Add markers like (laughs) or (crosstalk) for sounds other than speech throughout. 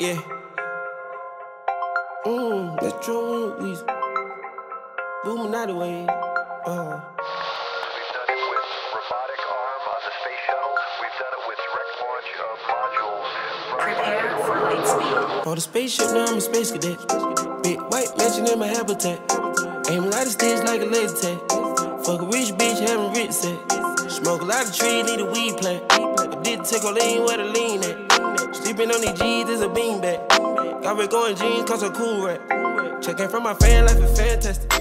Yeah. Mmm, that's true. We booming out the way. Uh. We've done it with robotic arm on the space shuttle. We've done it with direct launch of modules. Prepare for light speed. For the spaceship, now I'm a space cadet. Big white mansion in my habitat. Aim a lot of sticks like a laser tag. Fuck a rich bitch, having rich set. Smoke a lot of trees, need a weed plant. I did take a lean where the lean at. Sleeping on these G's is a beanbag. Got red going jeans, cause I'm cool rap. Checking from my fan life is fantastic.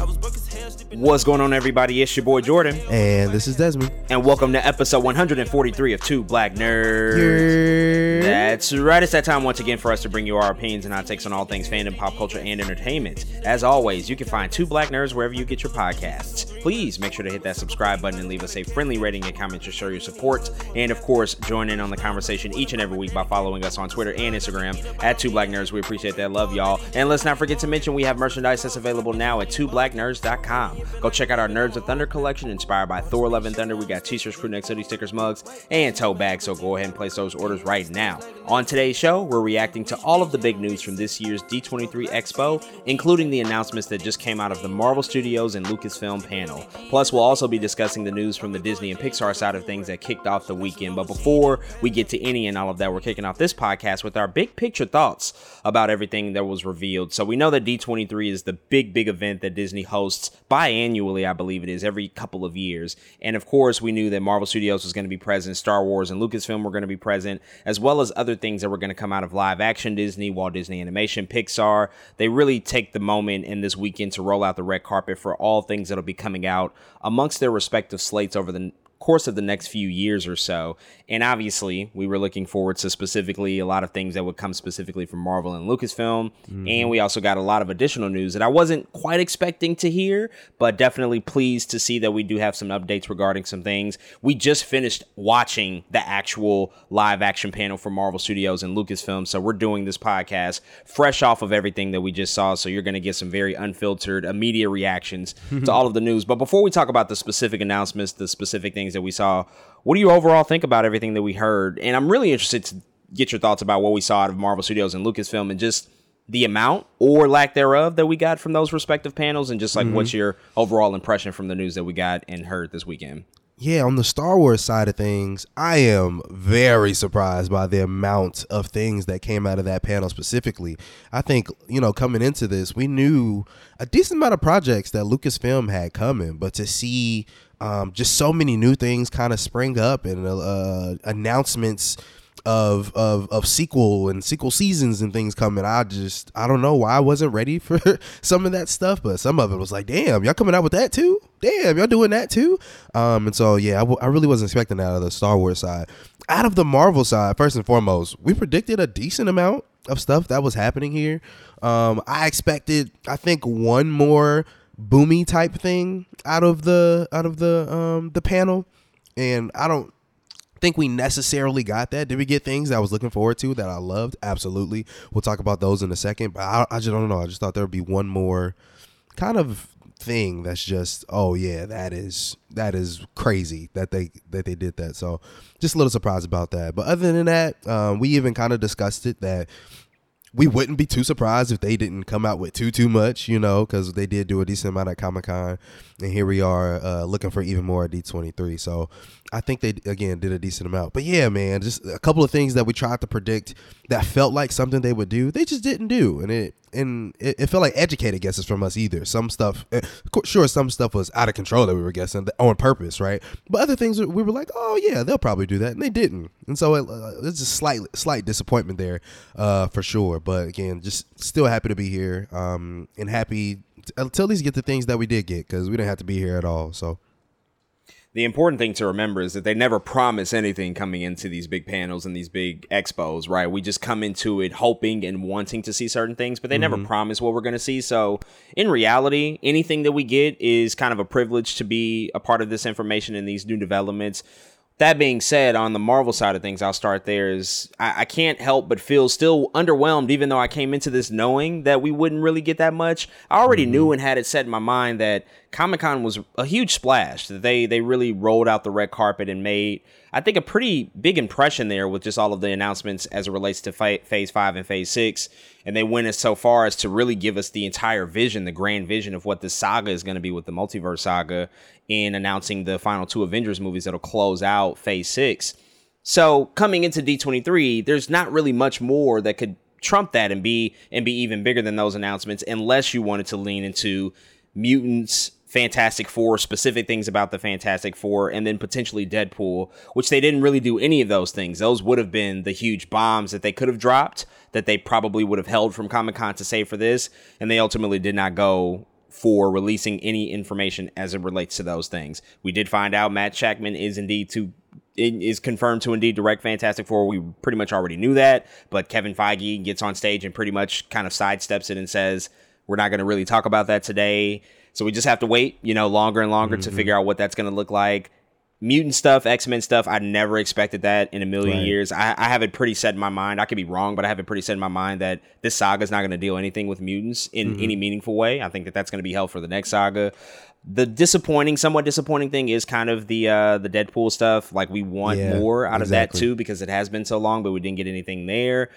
I was broke as hell, sleeping What's going on, everybody? It's your boy Jordan, And this is Desmond. and welcome to episode 143 of Two Black Nerds. That's right. It's that time once again for us to bring you our opinions and our takes on all things fandom, pop culture, and entertainment. As always, you can find Two Black Nerds wherever you get your podcasts. Please make sure to hit that subscribe button and leave us a friendly rating and comment to show your support. And of course, join in on the conversation each and every week by following us on Twitter and Instagram at Two Black Nerds. We appreciate that. Love y'all. And let's not forget to mention we have merchandise that's available now at twoblacknerds.com. Go check out our Nerds of Thunder collection inspired by Thor Love and Thunder. We got t-shirts, crew neck hoodie stickers, mugs, and tote bags. So go ahead and place those orders right now. On today's show, we're reacting to all of the big news from this year's D23 Expo, including the announcements that just came out of the Marvel Studios and Lucasfilm panel. Plus, we'll also be discussing the news from the Disney and Pixar side of things that kicked off the weekend. But before we get to any and all of that, we're kicking off this podcast with our big picture thoughts about everything that was revealed. So we know that D23 is the big, big event that Disney hosts biannually, I believe it is, every couple of years. And of course, we knew that Marvel Studios was going to be present, Star Wars and Lucasfilm were going to be present, as well as other things that were going to come out of live action Disney, Walt Disney Animation, Pixar. They really take the moment in this weekend to roll out the red carpet for all things that'll be coming out amongst their respective slates over the course of the next few years or so. And obviously, we were looking forward to specifically a lot of things that would come specifically from Marvel and Lucasfilm. And mm-hmm. we also got a lot of additional news that I wasn't quite expecting to hear, but definitely pleased to see that we do have some updates regarding some things. We just finished watching the actual live action panel for Marvel Studios and Lucasfilm. So we're doing this podcast fresh off of everything that we just saw. So you're going to get some very unfiltered, immediate reactions (laughs) to all of the news. But before we talk about the specific announcements, the specific things that we saw, what do you overall think about everything that we heard? And I'm really interested to get your thoughts about what we saw out of Marvel Studios and Lucasfilm and just the amount or lack thereof that we got from those respective panels and just like what's mm-hmm. your overall impression from the news that we got and heard this weekend? Yeah, on the Star Wars side of things, I am very surprised by the amount of things that came out of that panel specifically. I think, you know, coming into this, we knew a decent amount of projects that Lucasfilm had coming, but to see um, just so many new things kind of spring up and uh, announcements of of of sequel and sequel seasons and things coming. I just I don't know why I wasn't ready (laughs) for some of that stuff, but some of it was like, damn, y'all coming out with that too? Damn, y'all doing that too? Um, and so yeah, I, w- I really wasn't expecting that out of the Star Wars side. Out of the Marvel side, first and foremost, we predicted a decent amount of stuff that was happening here. Um, I expected, I think, one more boomy type thing out of the out of the um the panel, and I don't think we necessarily got that. Did we get things I was looking forward to that I loved? Absolutely. We'll talk about those in a second. But I, I just don't know. I just thought there would be one more kind of thing that's just oh yeah that is that is crazy that they that they did that so just a little surprised about that but other than that um, we even kind of discussed it that we wouldn't be too surprised if they didn't come out with too too much, you know, because they did do a decent amount at Comic Con, and here we are uh, looking for even more at D twenty three. So I think they again did a decent amount. But yeah, man, just a couple of things that we tried to predict that felt like something they would do, they just didn't do, and it and it, it felt like educated guesses from us either. Some stuff, eh, sure, some stuff was out of control that we were guessing on purpose, right? But other things we were like, oh yeah, they'll probably do that, and they didn't. And so it, uh, it's a slight slight disappointment there, uh, for sure. But again, just still happy to be here, um, and happy to, to at least get the things that we did get because we didn't have to be here at all. So the important thing to remember is that they never promise anything coming into these big panels and these big expos, right? We just come into it hoping and wanting to see certain things, but they never mm-hmm. promise what we're going to see. So, in reality, anything that we get is kind of a privilege to be a part of this information and these new developments. That being said, on the Marvel side of things, I'll start there. Is I, I can't help but feel still underwhelmed, even though I came into this knowing that we wouldn't really get that much. I already knew mm-hmm. and had it set in my mind that Comic Con was a huge splash. They they really rolled out the red carpet and made I think a pretty big impression there with just all of the announcements as it relates to fa- Phase Five and Phase Six. And they went as so far as to really give us the entire vision, the grand vision of what this saga is going to be with the multiverse saga, in announcing the final two Avengers movies that'll close out Phase Six. So coming into D23, there's not really much more that could trump that and be and be even bigger than those announcements unless you wanted to lean into mutants Fantastic Four, specific things about the Fantastic Four, and then potentially Deadpool, which they didn't really do any of those things. Those would have been the huge bombs that they could have dropped that they probably would have held from Comic Con to save for this, and they ultimately did not go for releasing any information as it relates to those things. We did find out Matt Shakman is indeed to is confirmed to indeed direct Fantastic Four. We pretty much already knew that, but Kevin Feige gets on stage and pretty much kind of sidesteps it and says, "We're not going to really talk about that today." So we just have to wait, you know, longer and longer mm-hmm. to figure out what that's going to look like. Mutant stuff, X Men stuff, I never expected that in a million right. years. I, I, have it pretty set in my mind. I could be wrong, but I have it pretty set in my mind that this saga is not going to deal anything with mutants in mm-hmm. any meaningful way. I think that that's going to be held for the next saga. The disappointing, somewhat disappointing thing is kind of the uh, the Deadpool stuff. Like we want yeah, more out exactly. of that too because it has been so long, but we didn't get anything there.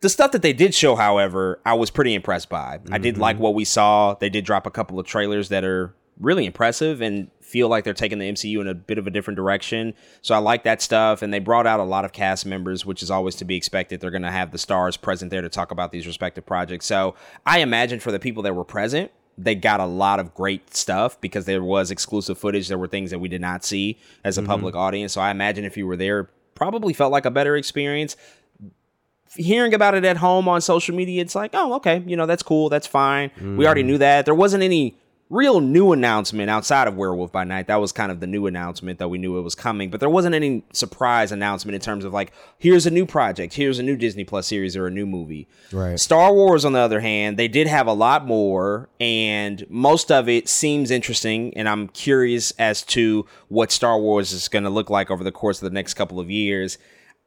The stuff that they did show, however, I was pretty impressed by. Mm-hmm. I did like mm-hmm. what we saw. They did drop a couple of trailers that are really impressive and feel like they're taking the MCU in a bit of a different direction. So I like that stuff. And they brought out a lot of cast members, which is always to be expected. They're going to have the stars present there to talk about these respective projects. So I imagine for the people that were present, they got a lot of great stuff because there was exclusive footage. There were things that we did not see as a mm-hmm. public audience. So I imagine if you were there, probably felt like a better experience hearing about it at home on social media, it's like, oh, okay, you know, that's cool, that's fine. Mm. We already knew that. There wasn't any real new announcement outside of Werewolf by Night. That was kind of the new announcement that we knew it was coming, but there wasn't any surprise announcement in terms of like, here's a new project, here's a new Disney Plus series or a new movie. Right. Star Wars, on the other hand, they did have a lot more, and most of it seems interesting, and I'm curious as to what Star Wars is going to look like over the course of the next couple of years.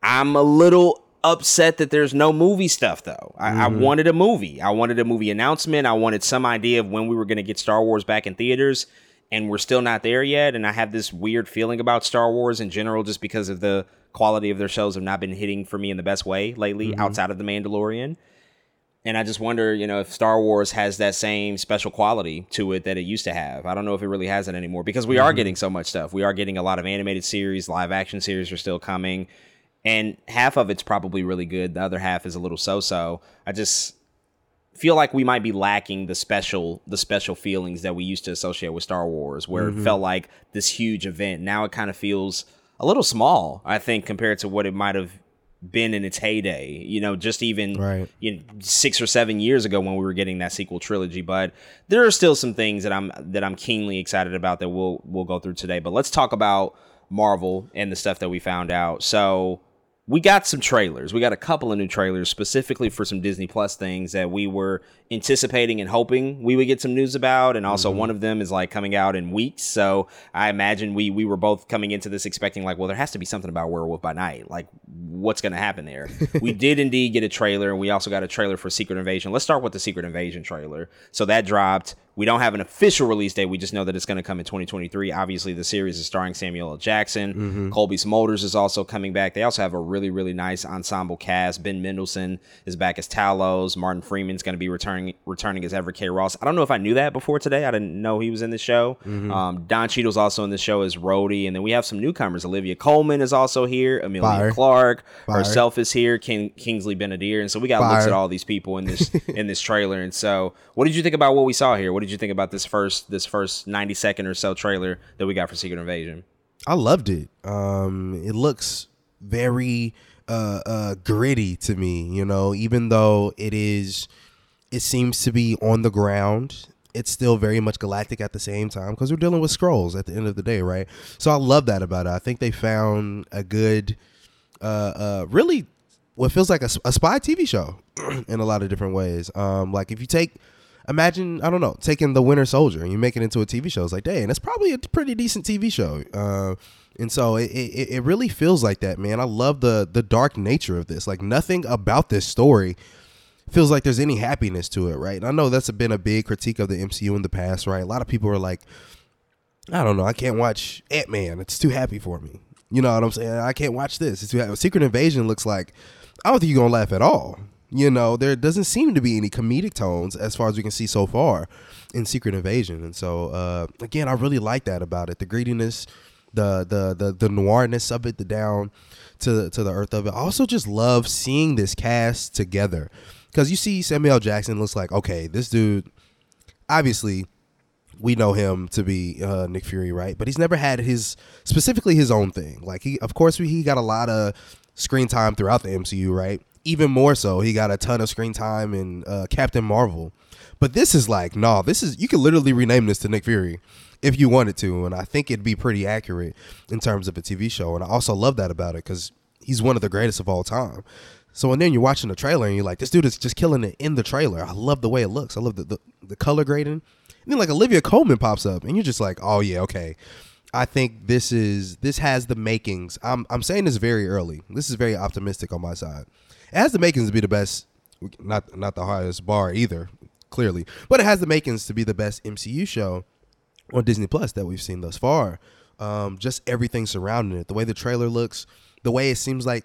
I'm a little upset that there's no movie stuff though. I, mm-hmm. I, wanted a movie. I wanted a movie announcement. I wanted some idea of when we were going to get Star Wars back in theaters, and we're still not there yet. And I have this weird feeling about Star Wars in general, just because of the quality of their shows have not been hitting for me in the best way lately, mm-hmm. outside of the Mandalorian. And I just wonder, you know, if Star Wars has that same special quality to it that it used to have. I don't know if it really has it anymore because we mm-hmm. are getting so much stuff. We are getting a lot of animated series, live action series are still coming and half of it's probably really good. The other half is a little so-so. I just feel like we might be lacking the special the special feelings that we used to associate with Star Wars, where mm-hmm. it felt like this huge event. Now it kind of feels a little small, I think, compared to what it might have been in its heyday. You know, just even right. you know, six or seven years ago when we were getting that sequel trilogy. But there are still some things that I'm that I'm keenly excited about that we'll we'll go through today. But let's talk about Marvel and the stuff that we found out. So we got some trailers. We got a couple of new trailers specifically for some Disney Plus things that we were anticipating and hoping we would get some news about. And also, mm-hmm. one of them is like coming out in weeks. So I imagine we we were both coming into this expecting like, well, there has to be something about Werewolf by Night. Like, what's going to happen there? (laughs) we did indeed get a trailer, and we also got a trailer for Secret Invasion. Let's start with the Secret Invasion trailer. So that dropped. We don't have an official release date. We just know that it's going to come in 2023. Obviously, the series is starring Samuel L. Jackson. Mm-hmm. Cobie Smulders is also coming back. They also have a really, really nice ensemble cast. Ben Mendelsohn is back as Talos. Martin Freeman's going to be returning returning as Everett K. Ross. I don't know if I knew that before today. I didn't know he was in the show. Mm-hmm. Um, Don Cheadle's also in the show as Rhodey. And then we have some newcomers. Olivia Colman is also here. Amelia Fire. Clarke Fire. herself is here. King, Kingsley Ben-Adir. And so we got Fire. looks at all these people in this (laughs) in this trailer. And so what did you think about what we saw here? What did you think about this first this first 90 second or so trailer that we got for Secret Invasion? I loved it. Um, it looks very uh, uh, gritty to me, you know, even though it is, it seems to be on the ground. It's still very much galactic at the same time because we're dealing with Skrulls at the end of the day, right? So I love that about it. I think they found a good, uh, uh, really, what feels like a, a spy TV show (clears throat) in a lot of different ways. Um, like if you take imagine I don't know taking the Winter Soldier and you make it into a TV show. It's like, dang, that's probably a pretty decent TV show. Uh, and so it, it, it really feels like that, man. I love the the dark nature of this. Like nothing about this story feels like there's any happiness to it, right? And I know that's been a big critique of the MCU in the past, right? A lot of people are like, I don't know, I can't watch Ant Man. It's too happy for me. You know what I'm saying? I can't watch this. It's too happy. Secret Invasion looks like I don't think you're gonna laugh at all. You know, there doesn't seem to be any comedic tones as far as we can see so far in Secret Invasion. And so uh, again, I really like that about it. The greediness, the the the the noirness of it, the down to to the earth of it. I also just love seeing this cast together because you see Samuel Jackson looks like okay, this dude obviously we know him to be uh, Nick Fury, right? But he's never had his specifically his own thing. Like he, of course, he got a lot of screen time throughout the MCU, right? Even more so, he got a ton of screen time in uh, Captain Marvel. But this is like, no, this is you could literally rename this to Nick Fury if you wanted to, and I think it'd be pretty accurate in terms of a TV show. And I also love that about it because he's one of the greatest of all time. So and then you're watching the trailer and you're like, this dude is just killing it in the trailer. I love the way it looks. I love the the, the color grading. And then like Olivia Colman pops up and you're just like, oh yeah, okay. I think this is this has the makings. I'm I'm saying this very early. This is very optimistic on my side. It has the makings to be the best, not not the highest bar either, clearly, but it has the makings to be the best MCU show on Disney Plus that we've seen thus far. Um, just everything surrounding it, the way the trailer looks, the way it seems like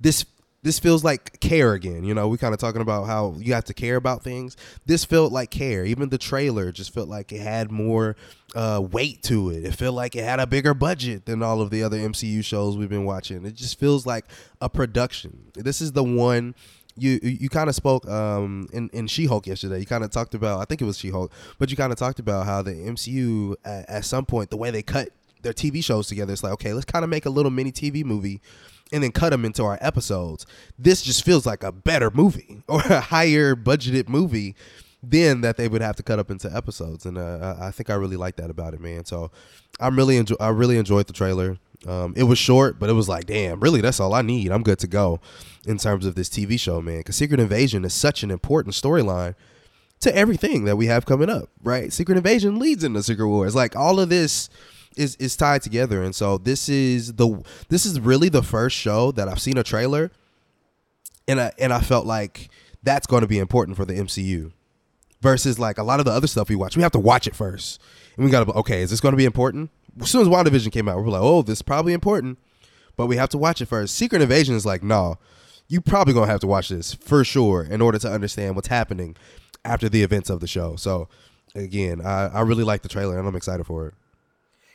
this this feels like care again. You know, we kind of talking about how you have to care about things. This felt like care. Even the trailer just felt like it had more uh, weight to it. It felt like it had a bigger budget than all of the other MCU shows we've been watching. It just feels like a production. This is the one you you kind of spoke um, in in She Hulk yesterday. You kind of talked about I think it was She Hulk, but you kind of talked about how the MCU at, at some point the way they cut their TV shows together. It's like okay, let's kind of make a little mini TV movie and then cut them into our episodes. This just feels like a better movie (laughs) or a higher budgeted movie than that they would have to cut up into episodes. And uh, I think I really like that about it, man. So I'm really. I really enjoyed the trailer. Um, it was short, but it was like, damn, really, that's all I need. I'm good to go in terms of this TV show, man. Because Secret Invasion is such an important storyline to everything that we have coming up, right? Secret Invasion leads into Secret Wars. Like all of this is is tied together, and so this is the this is really the first show that I've seen a trailer, and I and I felt like that's going to be important for the MCU, versus like a lot of the other stuff we watch. We have to watch it first, and we got to okay, is this going to be important? As soon as WandaVision came out, we we're like, oh, this is probably important, but we have to watch it first. Secret Invasion is like, no, you probably gonna have to watch this for sure in order to understand what's happening after the events of the show. So again, I, I really like the trailer and I'm excited for it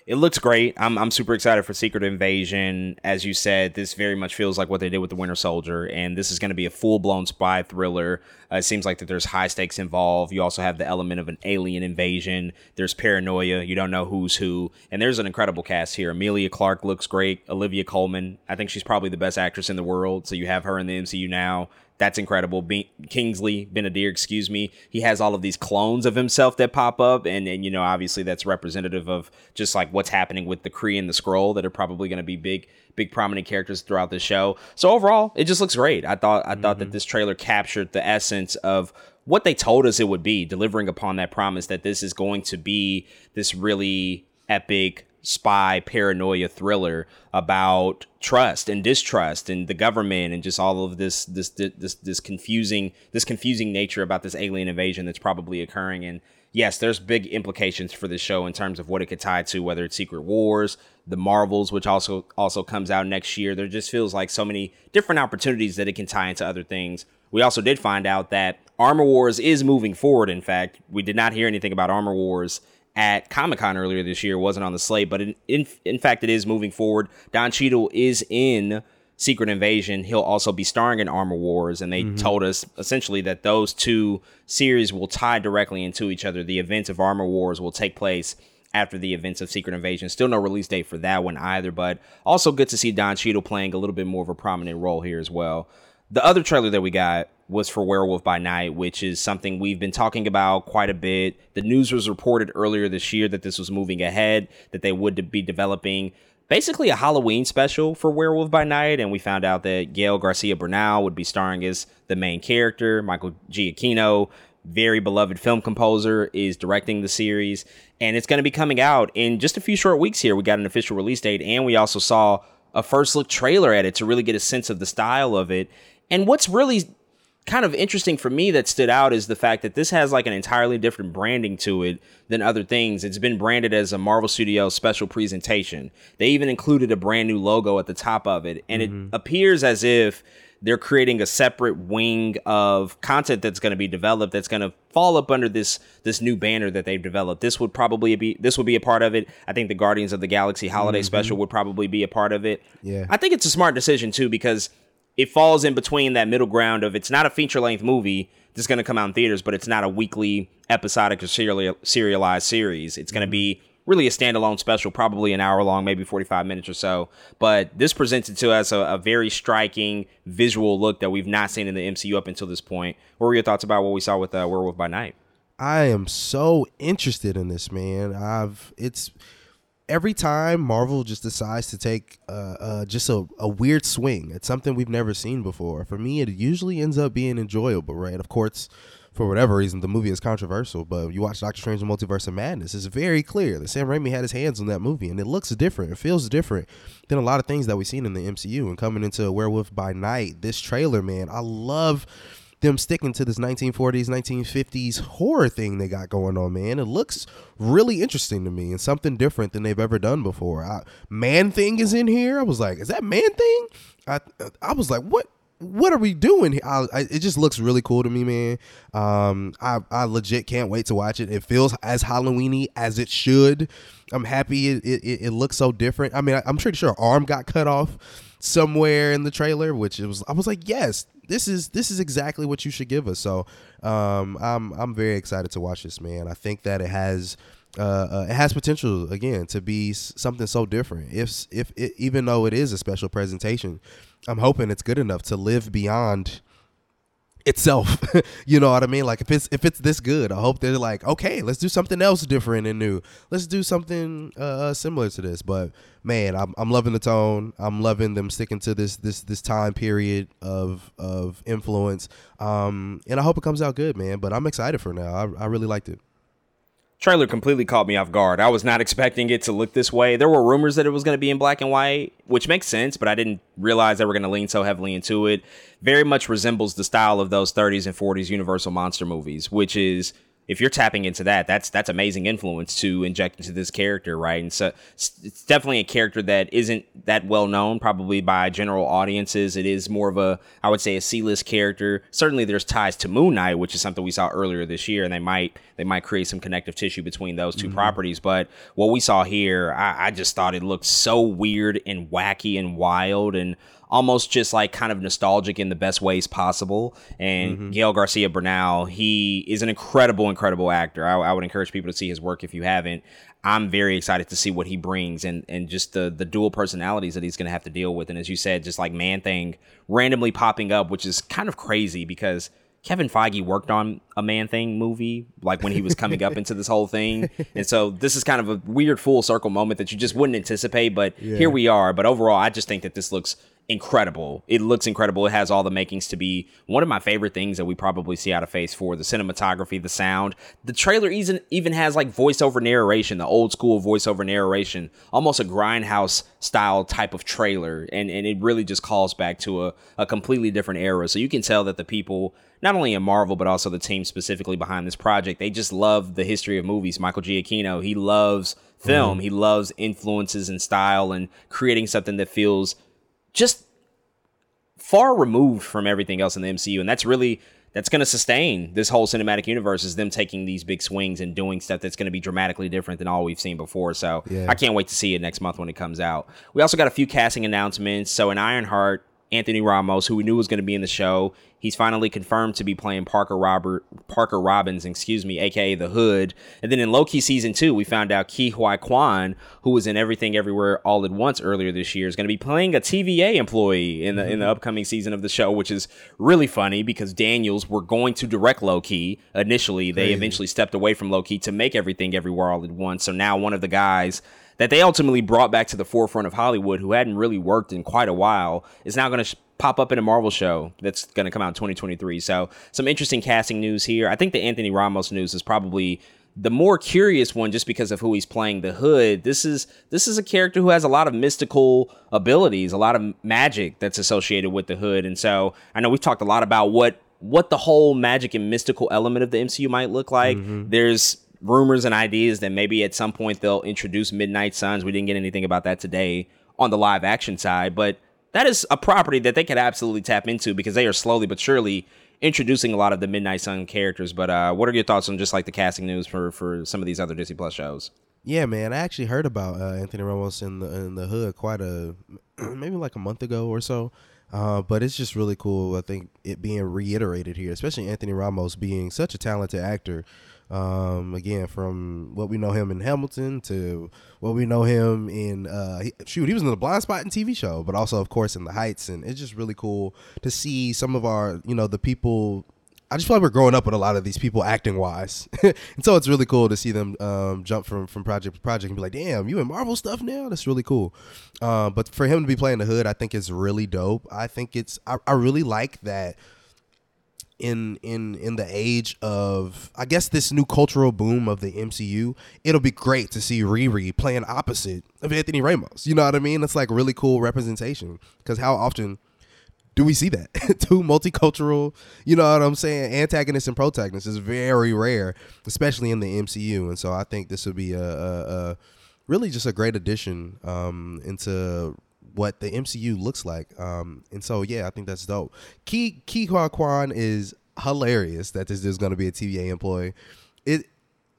it looks great. I'm I'm super excited for Secret Invasion. As you said, this very much feels like what they did with the Winter Soldier, and this is going to be a full blown spy thriller. Uh, it seems like that there's high stakes involved. You also have the element of an alien invasion. There's paranoia. You don't know who's who, and there's an incredible cast here. Emilia Clarke looks great. Olivia Colman, I think she's probably the best actress in the world. So you have her in the MCU now. That's incredible. Be- Kingsley Ben-Adir, excuse me. He has all of these clones of himself that pop up, and and you know obviously that's representative of just like what's happening with the Kree and the Skrull that are probably going to be big big prominent characters throughout the show. So overall, it just looks great. I thought I mm-hmm. thought that mm-hmm. this trailer captured the essence of what they told us it would be, delivering upon that promise that this is going to be this really epic spy paranoia thriller about trust and distrust and the government and just all of this this this this confusing this confusing nature about this alien invasion that's probably occurring. And yes there's big implications for this show in terms of what it could tie to whether it's secret wars the marvels which also also comes out next year. There just feels like so many different opportunities that it can tie into other things. We also did find out that armor wars is moving forward in fact. We did not hear anything about armor wars at Comic Con earlier this year. wasn't on the slate, but in, in, in fact, it is moving forward. Don Cheadle is in Secret Invasion. He'll also be starring in Armor Wars, and they mm-hmm. told us essentially that those two series will tie directly into each other. The events of Armor Wars will take place after the events of Secret Invasion. Still no release date for that one either, but also good to see Don Cheadle playing a little bit more of a prominent role here as well. The other trailer that we got was for Werewolf by Night, which is something we've been talking about quite a bit. The news was reported earlier this year that this was moving ahead, that they would be developing basically a Halloween special for Werewolf by Night, and we found out that Gael Garcia Bernal would be starring as the main character. Michael Giacchino, very beloved film composer, is directing the series, and it's going to be coming out in just a few short weeks here. We got an official release date, and we also saw a first look trailer at it to really get a sense of the style of it. And what's really kind of interesting for me that stood out is the fact that this has like an entirely different branding to it than other things. It's been branded as a Marvel Studios special presentation. They even included a brand new logo at the top of it, and Mm-hmm. it appears as if they're creating a separate wing of content that's going to be developed that's going to fall up under this this new banner that they've developed. This would probably be this would be a part of it. I think the Guardians of the Galaxy holiday special would probably be a part of it. Mm-hmm. Yeah. I think it's a smart decision too because it falls in between that middle ground of it's not a feature length movie that's going to come out in theaters, but it's not a weekly episodic or serial, serialized series. It's going to be really a standalone special, probably an hour long, maybe 45 minutes or so. But this presents it to us a, a very striking visual look that we've not seen in the MCU up until this point. What were your thoughts about what we saw with uh, Werewolf by Night? I am so interested in this, man. I've it's every time Marvel just decides to take uh, uh, just a, a weird swing. It's something we've never seen before. For me, it usually ends up being enjoyable, right? Of course, for whatever reason, the movie is controversial. But you watch Doctor Strange: and Multiverse of Madness, it's very clear that Sam Raimi had his hands on that movie, and it looks different. It feels different than a lot of things that we've seen in the MCU. And coming into Werewolf by Night, this trailer, man, I love them sticking to this 1940s, 1950s horror thing they got going on, man. It looks really interesting to me and something different than they've ever done before. I, man Thing is in here. I was like, is that Man Thing? I I was like, what? What are we doing? here? I, I, it just looks really cool to me, man. Um, I, I legit can't wait to watch it. It feels as Halloweeny as it should. I'm happy it, it, it looks so different. I mean, I, I'm pretty sure arm got cut off somewhere in the trailer, which it was. I was like, yes, this is this is exactly what you should give us. So, um, I'm I'm very excited to watch this, man. I think that it has. Uh, uh, it has potential again to be something so different. If if it, even though it is a special presentation, I'm hoping it's good enough to live beyond itself. (laughs) you know what I mean? Like if it's if it's this good, I hope they're like, okay, let's do something else different and new. Let's do something uh, similar to this. But man, I'm I'm loving the tone. I'm loving them sticking to this this this time period of of influence. Um, and I hope it comes out good, man. But I'm excited for now. I I really liked it. Trailer completely caught me off guard. I was not expecting it to look this way. There were rumors that it was going to be in black and white, which makes sense, but I didn't realize they were going to lean so heavily into it. Very much resembles the style of those 30s and 40s Universal monster movies, which is if you're tapping into that, that's that's amazing influence to inject into this character, right? And so it's definitely a character that isn't that well known, probably by general audiences. It is more of a, I would say, a C-list character. Certainly, there's ties to Moon Knight, which is something we saw earlier this year, and they might they might create some connective tissue between those 2 mm-hmm. properties. But what we saw here, I, I just thought it looked so weird and wacky and wild and almost just like kind of nostalgic in the best ways possible. And mm-hmm. Gael Garcia Bernal, he is an incredible, incredible actor. I, I would encourage people to see his work if you haven't. I'm very excited to see what he brings and and just the the dual personalities that he's going to have to deal with. And as you said, just like Man Thing randomly popping up, which is kind of crazy because. Kevin Feige worked on a Man Thing movie, like when he was coming up into this whole thing, (laughs) and so this is kind of a weird full circle moment that you just wouldn't anticipate. But here we are. But overall, I just think that this looks incredible. It looks incredible. It has all the makings to be one of my favorite things that we probably see out of Phase Four: the cinematography, the sound. The trailer even even has like voiceover narration, the old school voiceover narration, almost a grindhouse style type of trailer, and and it really just calls back to a a completely different era. So you can tell that the people. Not only in Marvel, but also the team specifically behind this project, they just love the history of movies. Michael Giacchino, he loves film. Mm-hmm. He loves influences and style and creating something that feels just far removed from everything else in the MCU, and that's really that's going to sustain this whole cinematic universe is them taking these big swings and doing stuff that's going to be dramatically different than all we've seen before. So Yeah. I can't wait to see it next month when it comes out. We also got a few casting announcements. So in Ironheart, Anthony Ramos, who we knew was going to be in the show, he's finally confirmed to be playing Parker Robert Parker Robbins, excuse me, aka the Hood. And then in Loki season two, we found out Ke Huy Quan, who was in Everything Everywhere All at Once earlier this year, is going to be playing a TVA employee in the in the mm-hmm. upcoming season of the show, which is really funny because Daniels were going to direct Loki initially. They eventually stepped away from Loki to make Everything Everywhere All at Once. So now one of the guys that they ultimately brought back to the forefront of Hollywood, who hadn't really worked in quite a while, is now going to sh- pop up in a Marvel show that's going to come out in 2023. So, some interesting casting news here. I think the Anthony Ramos news is probably the more curious one just because of who he's playing the hood this is this is a character who has a lot of mystical abilities a lot of magic that's associated with the hood and so i know we've talked a lot about what what the whole magic and mystical element of the MCU might look like. Mm-hmm. There's rumors and ideas that maybe at some point they'll introduce Midnight Suns. We didn't get anything about that today on the live action side, but that is a property that they could absolutely tap into because they are slowly but surely introducing a lot of the Midnight Sun characters. But uh, what are your thoughts on just like the casting news for for some of these other Disney Plus shows? Yeah, man, I actually heard about uh, Anthony Ramos in the in the hood quite a (clears throat) maybe like a month ago or so. Uh, but it's just really cool. I think it being reiterated here, especially Anthony Ramos being such a talented actor. Um, again, from what we know him in Hamilton to what we know him in, uh, he, shoot, he was in the Blind Spot and TV show, but also, of course, in the Heights, and it's just really cool to see some of our, you know, the people I just feel like we're growing up with a lot of these people acting wise, (laughs) and so it's really cool to see them um, jump from from project to project and be like, "Damn, you in Marvel stuff now? That's really cool." Uh, but for him to be playing the hood, I think is really dope. I think it's I, I really like that in in in the age of I guess this new cultural boom of the MCU, it'll be great to see Riri playing opposite of Anthony Ramos. You know what I mean? It's like really cool representation because how often do we see that (laughs) two multicultural you know what i'm saying antagonists and protagonists is very rare especially in the mcu and so i think this would be a, a, a really just a great addition um, into what the mcu looks like um, and so yeah i think that's dope key Ke Huy Quan is hilarious that this is going to be a tva employee it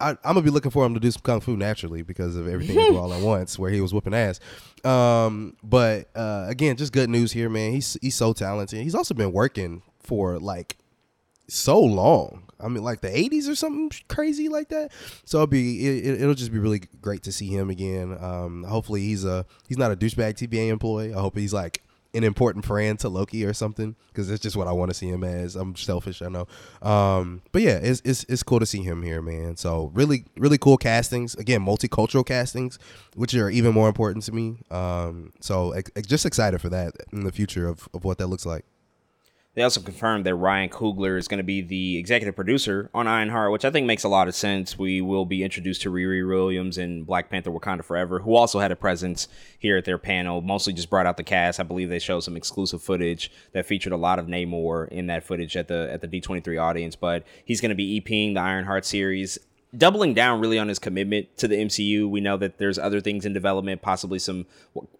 I, I'm gonna be looking for him to do some kung fu naturally because of everything all at (laughs) once, where he was whooping ass. Um, but uh, again, just good news here, man. He's he's so talented. He's also been working for like so long. I mean, like the '80s or something crazy like that. So it'll be it, it'll just be really great to see him again. Um, hopefully he's a he's not a douchebag TVA employee. I hope he's like an important friend to Loki or something because it's just what I want to see him as. I'm selfish, I know. Um, but yeah, it's, it's it's cool to see him here, man. So really really cool castings. Again, multicultural castings, which are even more important to me. Um, so just excited for that in the future of, of what that looks like. They also confirmed that Ryan Coogler is going to be the executive producer on Ironheart, which I think makes a lot of sense. We will be introduced to Riri Williams and Black Panther Wakanda Forever, who also had a presence here at their panel. Mostly just brought out the cast. I believe they showed some exclusive footage that featured a lot of Namor in that footage at the at the D23 audience. But he's going to be EPing the Ironheart series doubling down really on his commitment to the MCU. We know that there's other things in development, possibly some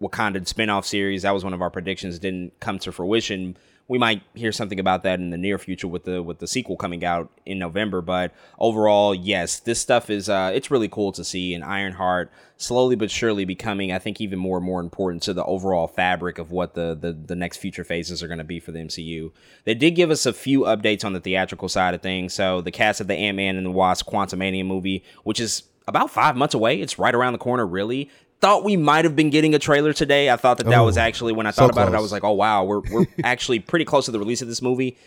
Wakandan spin-off series. That was one of our predictions, didn't come to fruition we might hear something about that in the near future with the with the sequel coming out in November. But overall, yes, this stuff is uh, it's really cool to see. And Ironheart slowly but surely becoming, I think, even more and more important to the overall fabric of what the the, the next future phases are going to be for the MCU. They did give us a few updates on the theatrical side of things. So the cast of the Ant Man and the Wasp Quantumania movie, which is about five months away. It's right around the corner, really thought we might have been getting a trailer today. I thought that that was oh, actually when I thought so about it, I was like, oh wow, we're we're (laughs) actually pretty close to the release of this movie.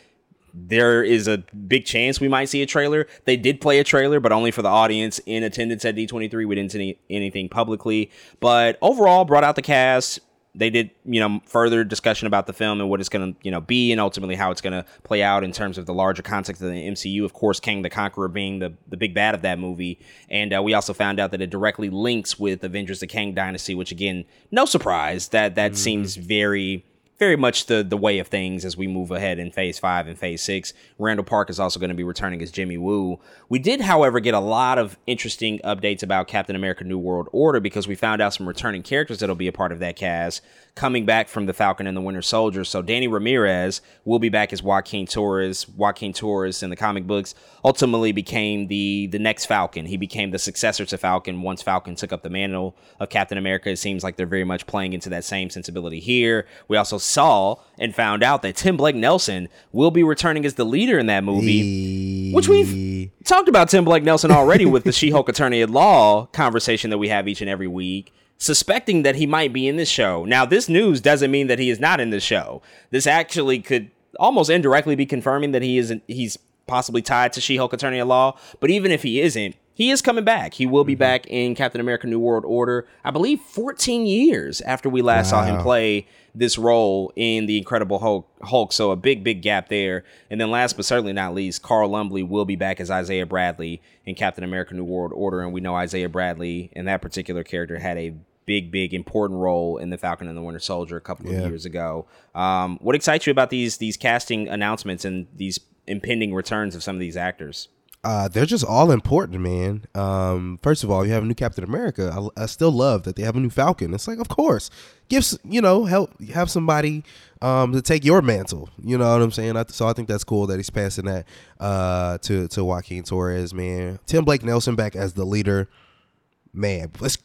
There is a big chance we might see a trailer. They did play a trailer, but only for the audience in attendance at D23. We didn't see anything publicly. But overall, brought out the cast, they did you know further discussion about the film and what it's going to you know be and ultimately how it's going to play out in terms of the larger context of the MCU. Of course, Kang the Conqueror being the the big bad of that movie, and uh, we also found out that it directly links with Avengers: The Kang Dynasty, which again, no surprise that that mm-hmm. seems very very much the the way of things as we move ahead in phase five and phase six. Randall Park is also going to be returning as Jimmy Woo. We did, however, get a lot of interesting updates about Captain America New World Order because we found out some returning characters that'll be a part of that cast coming back from the Falcon and the Winter Soldier. So Danny Ramirez will be back as Joaquin Torres. Joaquin Torres in the comic books ultimately became the the next Falcon. He became the successor to Falcon once Falcon took up the mantle of Captain America. It seems like they're very much playing into that same sensibility here. We also saw and found out that Tim Blake Nelson will be returning as the leader in that movie, which we've talked about Tim Blake Nelson already with the She-Hulk (laughs) Attorney at Law conversation that we have each and every week suspecting that he might be in this show. Now, this news doesn't mean that he is not in the show. This actually could almost indirectly be confirming that he is he's possibly tied to She-Hulk Attorney at Law. But even if he isn't, he is coming back. He will be mm-hmm. back in Captain America: New World Order. I believe 14 years after we last wow. saw him play this role in the Incredible Hulk, Hulk. So a big, big gap there. And then last but certainly not least, Carl Lumbly will be back as Isaiah Bradley in Captain America: New World Order. And we know Isaiah Bradley and that particular character had a big, big, important role in the Falcon and the Winter Soldier a couple of years ago. Um, what excites you about these these casting announcements and these impending returns of some of these actors? Uh, they're just all important, man. Um, first of all, you have a new Captain America. I, I, still love that they have a new Falcon. It's like, of course, give you know help have somebody um, to take your mantle. You know what I'm saying? I, so I think that's cool that he's passing that uh, to to Joaquin Torres, man. Tim Blake Nelson back as the leader, man. Let's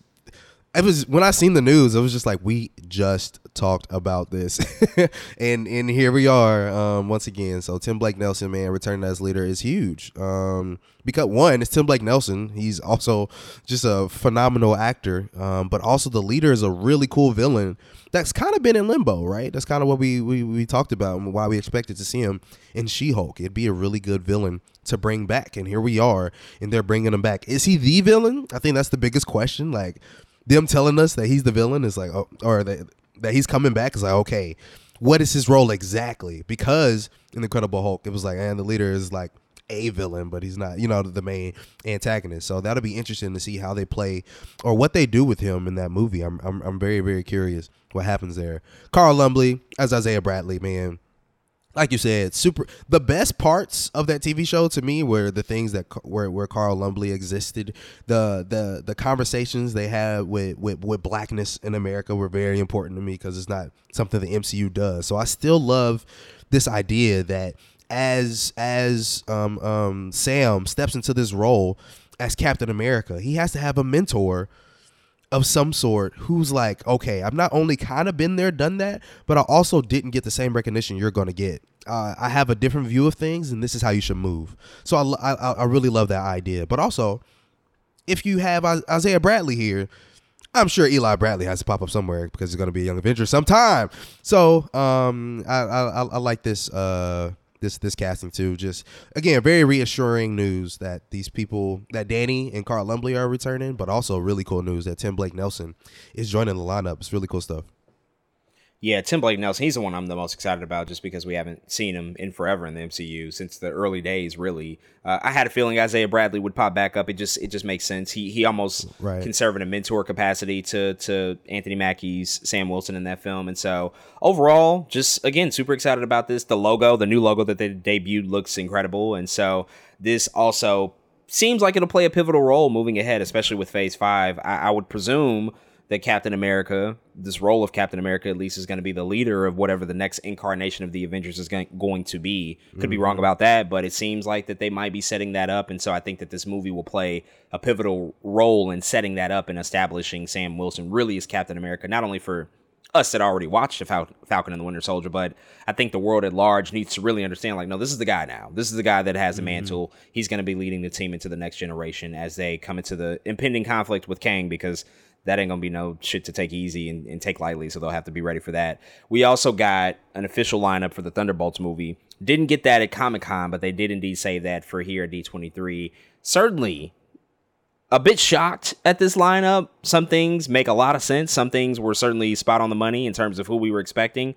it was when I seen the news, it was just like we just talked about this, (laughs) and and here we are um, once again. So Tim Blake Nelson, man, returning as leader is huge. Um, because one, it's Tim Blake Nelson. He's also just a phenomenal actor, um, but also the leader is a really cool villain that's kind of been in limbo, right? That's kind of what we, we we talked about and why we expected to see him in She Hulk. It'd be a really good villain to bring back, and here we are, and they're bringing him back. Is he the villain? I think that's the biggest question. Like them telling us that he's the villain is like, oh, or that that he's coming back is like, okay, what is his role exactly? Because in the Incredible Hulk, it was like, and the leader is like a villain, but he's not, you know, the main antagonist. So that'll be interesting to see how they play or what they do with him in that movie. I'm I'm, I'm very very curious what happens there. Carl Lumbly as Isaiah Bradley, man like you said, super. The best parts of that TV show to me were the things that where where Carl Lumbly existed. The the the conversations they had with with, with blackness in America were very important to me because it's not something the MCU does. So I still love this idea that as as um, um, Sam steps into this role as Captain America, he has to have a mentor of some sort who's like, okay, I've not only kind of been there, done that, but I also didn't get the same recognition you're going to get. Uh, I have a different view of things, and this is how you should move. So I, I, I really love that idea. But also, if you have Isaiah Bradley here, I'm sure Eli Bradley has to pop up somewhere because he's going to be a young Avenger sometime. So um, I, I, I like this. Uh, this this casting too. Just again, very reassuring news that these people that Danny and Carl Lumbly are returning, but also really cool news that Tim Blake Nelson is joining the lineup. It's really cool stuff. Yeah, Tim Blake Nelson, he's the one I'm the most excited about just because we haven't seen him in forever in the MCU since the early days, really. Uh, I had a feeling Isaiah Bradley would pop back up. It just it just makes sense. He he almost right. can serve in a mentor capacity to to Anthony Mackie's Sam Wilson in that film. And so overall, just again, super excited about this. The logo, the new logo that they debuted looks incredible. And so this also seems like it'll play a pivotal role moving ahead, especially with phase five. I, I would presume that Captain America, this role of Captain America at least, is going to be the leader of whatever the next incarnation of the Avengers is going to be. Could mm-hmm. be wrong mm-hmm. about that, but it seems like that they might be setting that up, and so I think that this movie will play a pivotal role in setting that up and establishing Sam Wilson really as Captain America, not only for us that already watched the Fal- Falcon and the Winter Soldier, but I think the world at large needs to really understand like, no, this is the guy now. This is the guy that has the mm-hmm. mantle. He's going to be leading the team into the next generation as they come into the impending conflict with Kang because that ain't gonna be no shit to take easy and, and, take lightly, so they'll have to be ready for that. We also got an official lineup for the Thunderbolts movie. Didn't get that at Comic Con, but they did indeed say that for here at D23. Certainly a bit shocked at this lineup. Some things make a lot of sense. Some things were certainly spot on the money in terms of who we were expecting.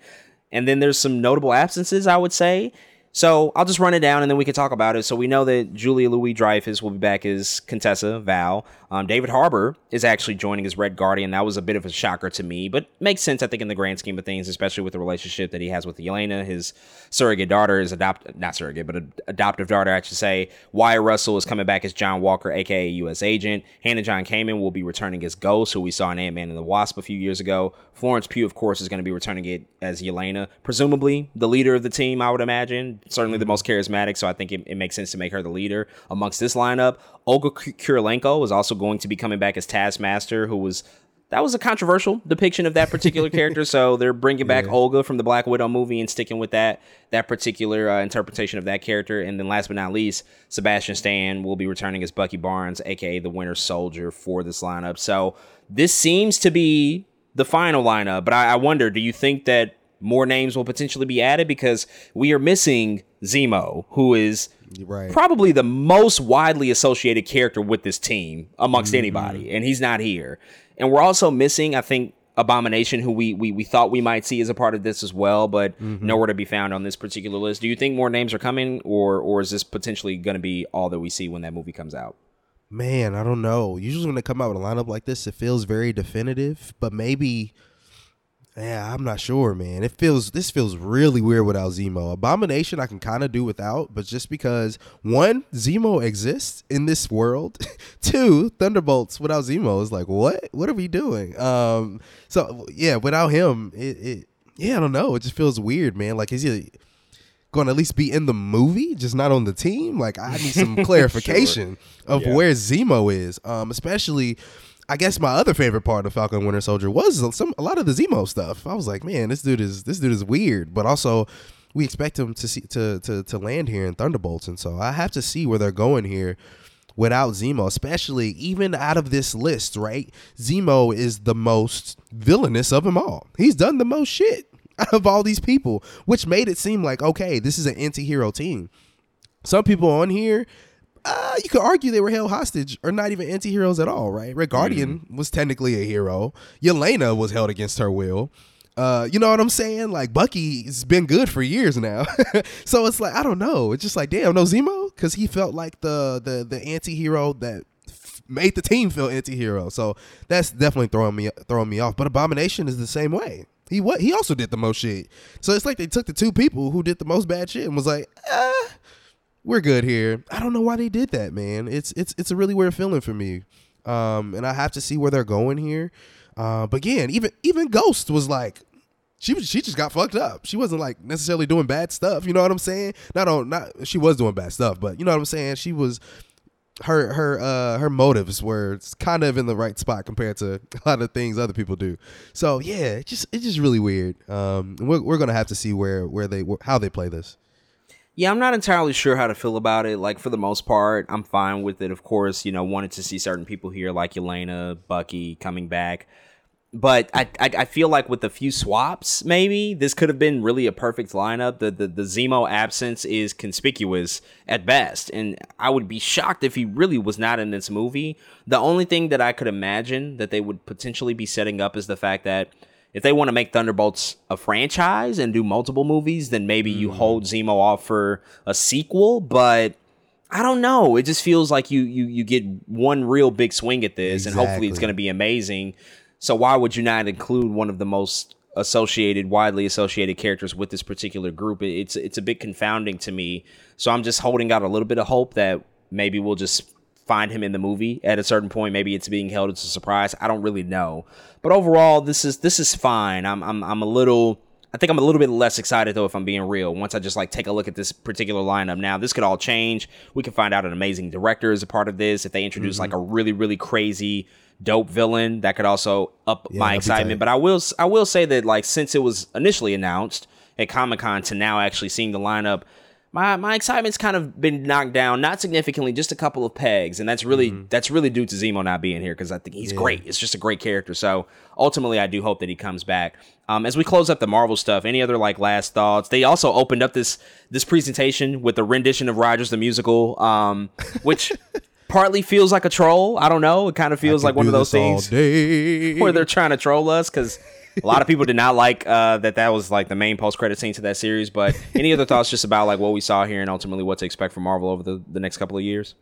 And then there's some notable absences, I would say. So I'll just run it down and then we can talk about it. So we know that Julia Louis Dreyfus will be back as Contessa Val. Um, David Harbour is actually joining as Red Guardian. That was a bit of a shocker to me, but makes sense, I think, in the grand scheme of things, especially with the relationship that he has with Elena, his surrogate daughter, his adopt not surrogate, but adoptive daughter, I should say. Wyatt Russell is coming back as John Walker, aka U.S. Agent. Hannah John Kamen will be returning as Ghost, who we saw in Ant Man and the Wasp a few years ago. Florence Pugh, of course, is going to be returning it as Elena, presumably the leader of the team, I would imagine certainly the most charismatic, so I think it, it, makes sense to make her the leader amongst this lineup. Olga Kurylenko is also going to be coming back as Taskmaster, who was that was a controversial depiction of that particular character. So (laughs) they're bringing back yeah. Olga from the Black Widow movie and sticking with that that particular uh, interpretation of that character. And then last but not least, Sebastian Stan will be returning as Bucky Barnes, aka the Winter Soldier, for this lineup. So this seems to be the final lineup. But I, I wonder, do you think that more names will potentially be added because we are missing Zemo, who is right. probably the most widely associated character with this team amongst mm-hmm. anybody, and he's not here. And we're also missing, I think, Abomination, who we we, we thought we might see as a part of this as well, but mm-hmm. nowhere to be found on this particular list. Do you think more names are coming, or or is this potentially going to be all that we see when that movie comes out? Man, I don't know. Usually when they come out with a lineup like this, it feels very definitive, but maybe Yeah, I'm not sure, man. It feels this feels really weird without Zemo. Abomination I can kind of do without, but just because one, Zemo exists in this world. (laughs) Two, Thunderbolts without Zemo is like, what? What are we doing? Um, so yeah, without him, it, it yeah, I don't know. It just feels weird, man. Like is he going to at least be in the movie, just not on the team? Like I need some (laughs) clarification of Yeah. where Zemo is. Um, especially I guess my other favorite part of Falcon Winter Soldier was some a lot of the Zemo stuff. I was like, man, this dude is this dude is weird, but also we expect him to see to to to land here in Thunderbolts, and so I have to see where they're going here without Zemo, especially even out of this list, right? Zemo is the most villainous of them all. He's done the most shit out (laughs) of all these people, which made it seem like okay, this is an anti-hero team. Some people on here, uh, you could argue they were held hostage or not even anti-heroes at all, right? Red Guardian was technically a hero. Yelena was held against her will. Uh, you know what I'm saying? Like Bucky's been good for years now, (laughs) so it's like I don't know. It's just like damn, no Zemo because he felt like the the the anti-hero that f- made the team feel anti-hero. So that's definitely throwing me throwing me off. But Abomination is the same way. He what he also did the most shit. So it's like they took the two people who did the most bad shit and was like, ah, we're good here. I don't know why they did that, man. It's it's it's a really weird feeling for me. Um, and I have to see where they're going here. Uh, but again, even even Ghost was like, she was she just got fucked up. She wasn't like necessarily doing bad stuff. You know what I'm saying? Not on not she was doing bad stuff, but you know what I'm saying. She was her her uh her motives were kind of in the right spot compared to (laughs) a lot of things other people do. So yeah, it just it's just really weird. Um, we're we're gonna have to see where where they how they play this. Yeah, I'm not entirely sure how to feel about it. Like for the most part, I'm fine with it. Of course, you know, wanted to see certain people here like Yelena, Bucky coming back. But I, I I feel like with a few swaps, maybe this could have been really a perfect lineup. The, the the Zemo absence is conspicuous at best, and I would be shocked if he really was not in this movie. The only thing that I could imagine that they would potentially be setting up is the fact that if they want to make Thunderbolts a franchise and do multiple movies, then maybe you mm-hmm. hold Zemo off for a sequel. But I don't know. It just feels like you you you get one real big swing at this, and hopefully it's going to be amazing. So why would you not include one of the most associated, widely associated characters with this particular group? It's it's a bit confounding to me. So I'm just holding out a little bit of hope that maybe we'll just find him in the movie at a certain point. Maybe it's being held as a surprise. I don't really know. But overall, this is this is fine. I'm I'm I'm a little. I think I'm a little bit less excited though, if I'm being real. Once I just like take a look at this particular lineup now, this could all change. We can find out an amazing director is a part of this. If they introduce like a really really crazy dope villain, that could also up Yeah, my excitement. But I will I will say that like since it was initially announced at Comic Con to now actually seeing the lineup, my my excitement's kind of been knocked down, not significantly, just a couple of pegs, and that's really Mm-hmm. that's really due to Zemo not being here because I think he's great. It's just a great character. So ultimately, I do hope that he comes back. Um, as we close up the Marvel stuff, any other like last thoughts? They also opened up this this presentation with a rendition of Rogers the musical, um, which (laughs) partly feels like a troll. I don't know. It kind of feels like one of those things (laughs) where they're trying to troll us because a lot of people did not like uh, that that was like the main post credit scene to that series. But (laughs) any other thoughts just about like what we saw here and ultimately what to expect from Marvel over the, the next couple of years?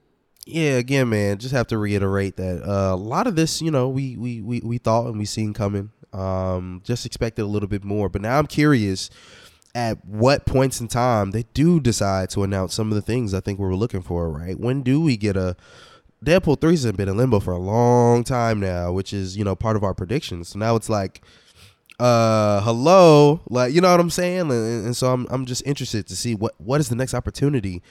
yeah, again, man, just have to reiterate that uh, a lot of this, you know, we we we, we thought and we seen coming. Um, just expected a little bit more, but now I'm curious at what points in time they do decide to announce some of the things I think we were looking for. Right? When do we get a Deadpool three has been in limbo for a long time now, which is you know part of our predictions. So now it's like uh hello like you know what i'm saying? And, and so i'm i'm just interested to see what what is the next opportunity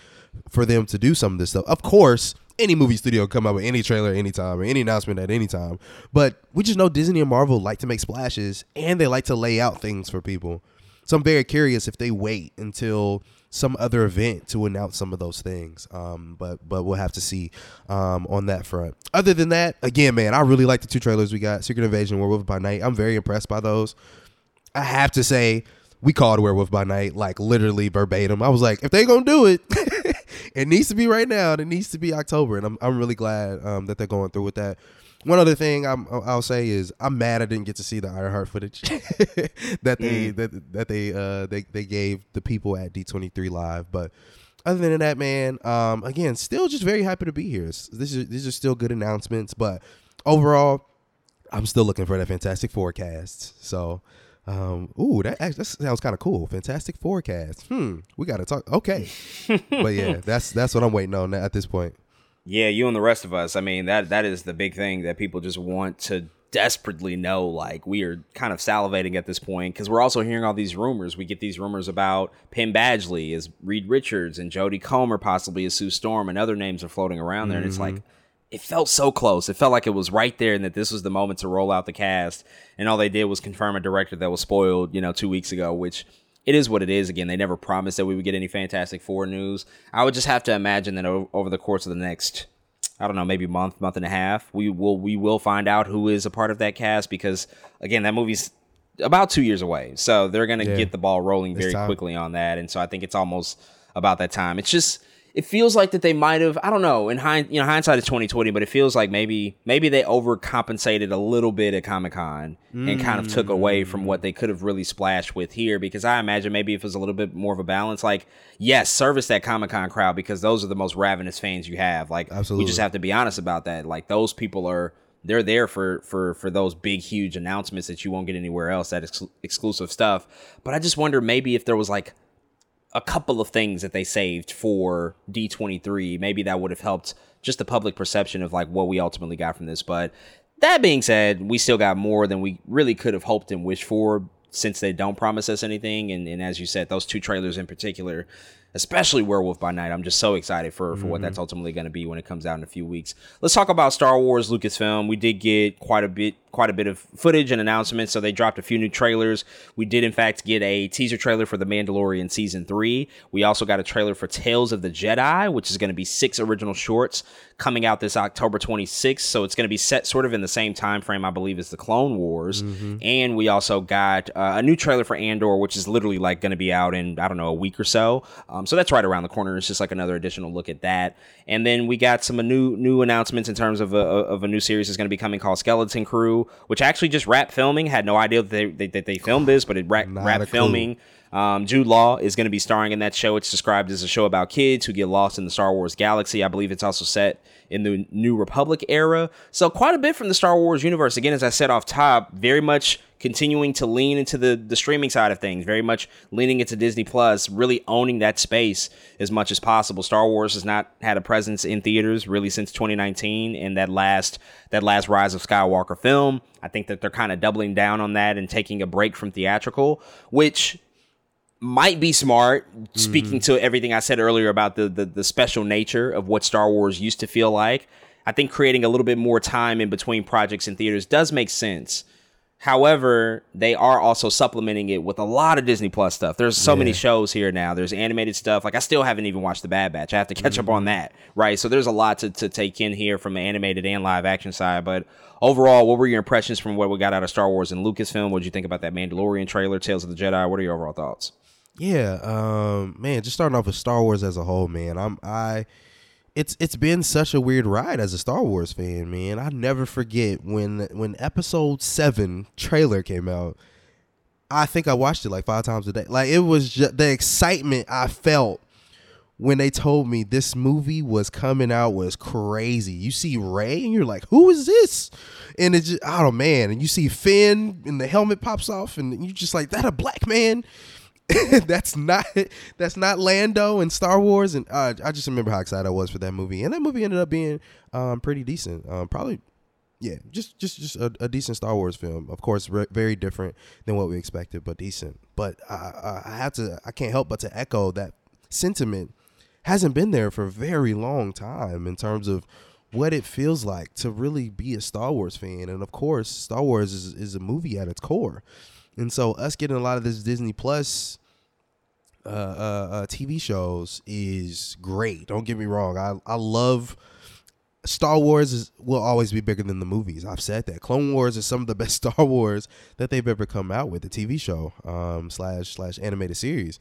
for them to do some of this stuff. Of course any movie studio come out with any trailer anytime or any announcement at any time but we just know disney and marvel like to make splashes and they like to lay out things for people. So i'm very curious if they wait until some other event to announce some of those things um but but we'll have to see um on that front other than that again man i really like the two trailers we got secret invasion werewolf by night i'm very impressed by those I have to say, we called Werewolf by Night like literally verbatim. I was like, if they gonna do it, (laughs) it needs to be right now. It needs to be October, and I'm I'm really glad um, that they're going through with that. One other thing I'm, I'll say is I'm mad I didn't get to see the Ironheart footage (laughs) that they that, that they uh they, they gave the people at D23 live, but. Other than that, man, um, again, still just very happy to be here. This is these are still good announcements, but overall, I'm still looking for that Fantastic Forecasts. So Um, ooh, that that sounds kind of cool. Fantastic forecast. Hmm, we got to talk. Okay, (laughs) but yeah, that's that's what I'm waiting on at this point. Yeah, you and the rest of us. I mean, that that is the big thing that people just want to desperately know. Like we are kind of salivating at this point because we're also hearing all these rumors. We get these rumors about Penn Badgley as Reed Richards and Jodie Comer possibly as Sue Storm, and other names are floating around there. And it's like mm-hmm. it felt so close. It felt like it was right there, and that this was the moment to roll out the cast. And all they did was confirm a director that was spoiled, you know, two weeks ago, which it is what it is. Again, they never promised that we would get any Fantastic Four news. I would just have to imagine that over the course of the next, I don't know, maybe month, month and a half, we will we will find out who is a part of that cast because again, that movie's about two years away, so they're gonna Yeah. get the ball rolling very quickly on that, and so I think it's almost about that time. It's just it feels like that they might have I don't know in hind, you know hindsight is twenty twenty, but it feels like maybe maybe they overcompensated a little bit at Comic Con and kind of took away from what they could have really splashed with here because I imagine maybe if it was a little bit more of a balance, like yes, service that Comic Con crowd because those are the most ravenous fans you have. Like we just have to be honest about that. Like those people are they're there for for for those big huge announcements that you won't get anywhere else that ex- exclusive stuff but i just wonder maybe if there was like a couple of things that they saved for d23 maybe that would have helped just the public perception of like what we ultimately got from this. But that being said we still got more than we really could have hoped and wished for since they don't promise us anything. And, and as you said those two trailers in particular especially werewolf by night i'm just so excited for for what mm-hmm. that's ultimately going to be when it comes out in a few weeks. Let's talk about star wars lucasfilm. We did get quite a bit quite a bit of footage and announcements so they dropped a few new trailers. We did in fact get a teaser trailer for the mandalorian season 3 we also got a trailer for tales of the jedi which is going to be six original shorts coming out this october 26th so it's going to be set sort of in the same time frame i believe as the clone wars. And we also got uh, a new trailer for andor which is literally like going to be out in i don't know a week or so. Um, so that's right around the corner. It's just like another additional look at that. And then we got some new new announcements in terms of a, of a new series that's going to be coming called skeleton crew which actually just wrapped filming had no idea that they, they, that they filmed this but it wrapped, wrapped clue. Um, Jude Law is going to be starring in that show. It's described as a show about kids who get lost in the Star Wars galaxy. I believe it's also set in the New Republic era. So quite a bit from the Star Wars universe. Again, as I said off top, very much continuing to lean into the the streaming side of things. Very much leaning into Disney Plus, really owning that space as much as possible. Star Wars has not had a presence in theaters really since 2019, and that last that last Rise of Skywalker film. I think that they're kind of doubling down on that and taking a break from theatrical, which might be smart speaking mm. to everything i said earlier about the, the the special nature of what star wars used to feel like. I think creating a little bit more time in between projects and theaters does make sense. However they are also supplementing it with a lot of disney plus stuff. There's so many shows here now. There's animated stuff. Like i still haven't even watched the bad batch. I have to catch up mm-hmm. on that right? So there's a lot to, to take in here from the animated and live action side. But overall what were your impressions from what we got out of star wars and lucasfilm? What did you think about that mandalorian trailer tales of the jedi? What are your overall thoughts Yeah, um, man, just starting off with Star Wars as a whole, man. I'm I it's it's been such a weird ride as a Star Wars fan, man. I never forget when when episode 7 trailer came out. I think I watched it like 5 times a day. Like it was just the excitement I felt when they told me this movie was coming out was crazy. You see Rey and you're like, "Who is this?" And it's just, oh man, and you see Finn and the helmet pops off and you're just like, "That a black man?" (laughs) that's not that's not Lando and Star Wars, and uh, I just remember how excited I was for that movie, and that movie ended up being um, pretty decent. Um, probably, yeah, just just just a, a decent Star Wars film. Of course, re- very different than what we expected, but decent. But I, I, have to, I can't help but to echo that sentiment. Hasn't been there for a very long time in terms of what it feels like to really be a Star Wars fan, and of course, Star Wars is is a movie at its core. And so us getting a lot of this Disney Plus uh, uh, uh, TV shows is great. Don't get me wrong. I I love Star Wars is, will always be bigger than the movies. I've said that. Clone Wars is some of the best (laughs) Star Wars that they've ever come out with, the TV show um, slash slash animated series.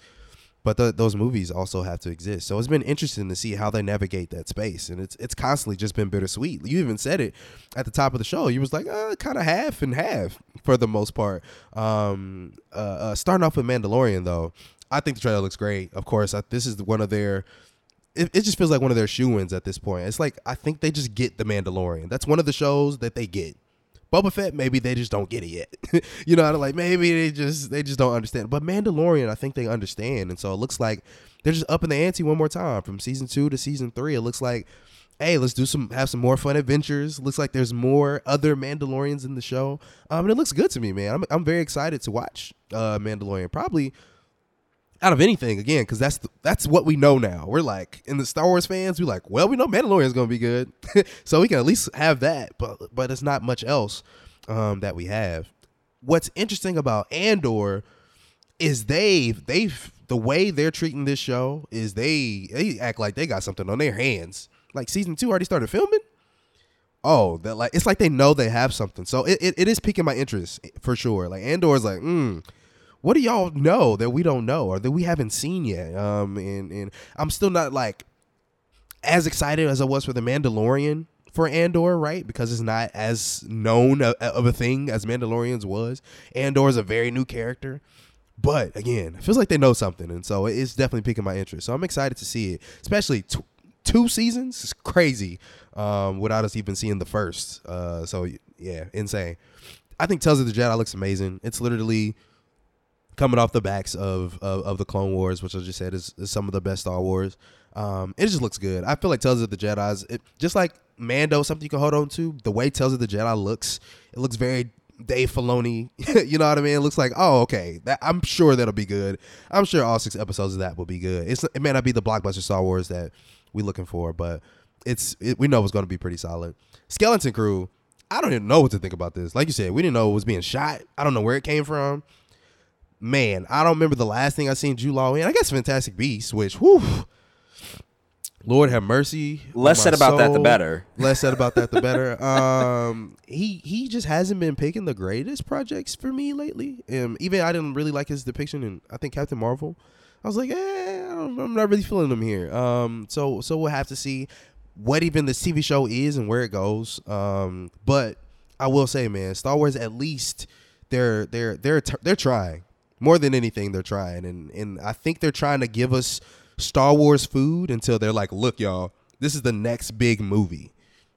But th those movies also have to exist. So it's been interesting to see how they navigate that space, and it's it's constantly just been bittersweet. You even said it at the top of the show. You was like, uh, kind of half and half for the most part. Um, uh, uh, starting off with Mandalorian though, I think the trailer looks great. Of course, I, this is one of their. It, it just feels like one of their shoe ins at this point. It's like I think they just get the Mandalorian. That's one of the shows that they get Boba Fett, maybe they just don't get it yet. (laughs) you know, like maybe they just they just don't understand. But Mandalorian, I think they understand, and so it looks like they're just up in the ante one more time from season two to season three. It looks like, hey, let's do some have some more fun adventures. Looks like there's more other Mandalorians in the show. Um, and it looks good to me, man. I'm I'm very excited to watch uh Mandalorian. Probably out of anything again because that's the, that's what we know now. We're like in the Star Wars fans, we're like, well, we know Mandalorian's gonna be good, (laughs) so we can at least have that. But but it's not much else um, that we have. What's interesting about Andor is they they've the way they're treating this show is they they act like they got something on their hands. Like season two already started filming. Oh, that like it's like they know they have something. So it, it, it is piquing my interest for sure. Like Andor is like, mm, what do y'all know that we don't know or that we haven't seen yet? Um, and and I'm still not like as excited as I was for the Mandalorian for Andor, right? Because it's not as known of, a thing as Mandalorians was. Andor is a very new character, but again, it feels like they know something, and so it's definitely piquing my interest. So I'm excited to see it, especially t- two seasons. It's crazy um, without us even seeing the first. Uh, so yeah, insane. I think Tales of the Jedi looks amazing. It's literally coming off the backs of, of, of the Clone Wars, which I just said is, is some of the best Star Wars. Um, it just looks good. I feel like Tales of the Jedi's it, just like Mando, something you can hold on to. The way Tales of the Jedi looks, it looks very Dave Filoni. (laughs) you know what I mean? It looks like oh okay, that, I'm sure that'll be good. I'm sure all six episodes of that will be good. It's it may not be the blockbuster Star Wars that we're looking for, but it's it, we know it's going to be pretty solid. Skeleton Crew. I don't even know what to think about this. Like you said, we didn't know it was being shot. I don't know where it came from man, I don't remember the last thing I seen Jude Law in. I guess Fantastic Beasts, which whew, Lord have mercy. Less said about that, the better. Less said about that, the better. (laughs) Um, he he just hasn't been picking the greatest projects for me lately. Um, even I didn't really like his depiction in I think Captain Marvel. I was like, eh, I'm not really feeling him here. Um, so so we'll have to see what even this TV show is and where it goes. Um, but I will say, man, Star Wars at least they're they're they're they're trying more than anything. They're trying, and and I think they're trying to give us Star Wars food until they're like, look, y'all, this is the next big movie.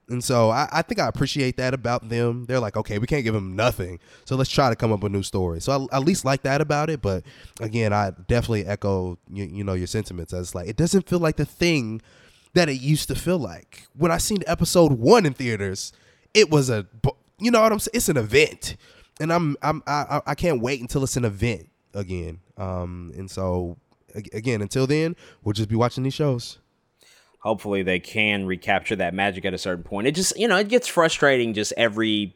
And so I, I think I appreciate that about them. They're like, okay, we can't give them nothing, so let's try to come up with new stories. So I, I at least like that about it. But again, I definitely echo you, you know your sentiments as like it doesn't feel like the thing that it used to feel like when I seen episode one in theaters. It was a you know what I'm saying. It's an event, and I'm I'm I, I can't wait until it's an event again. Um, and so again, until then, we'll just be watching these shows. hopefully they can recapture that magic at a certain point. It just, you know, it gets frustrating just every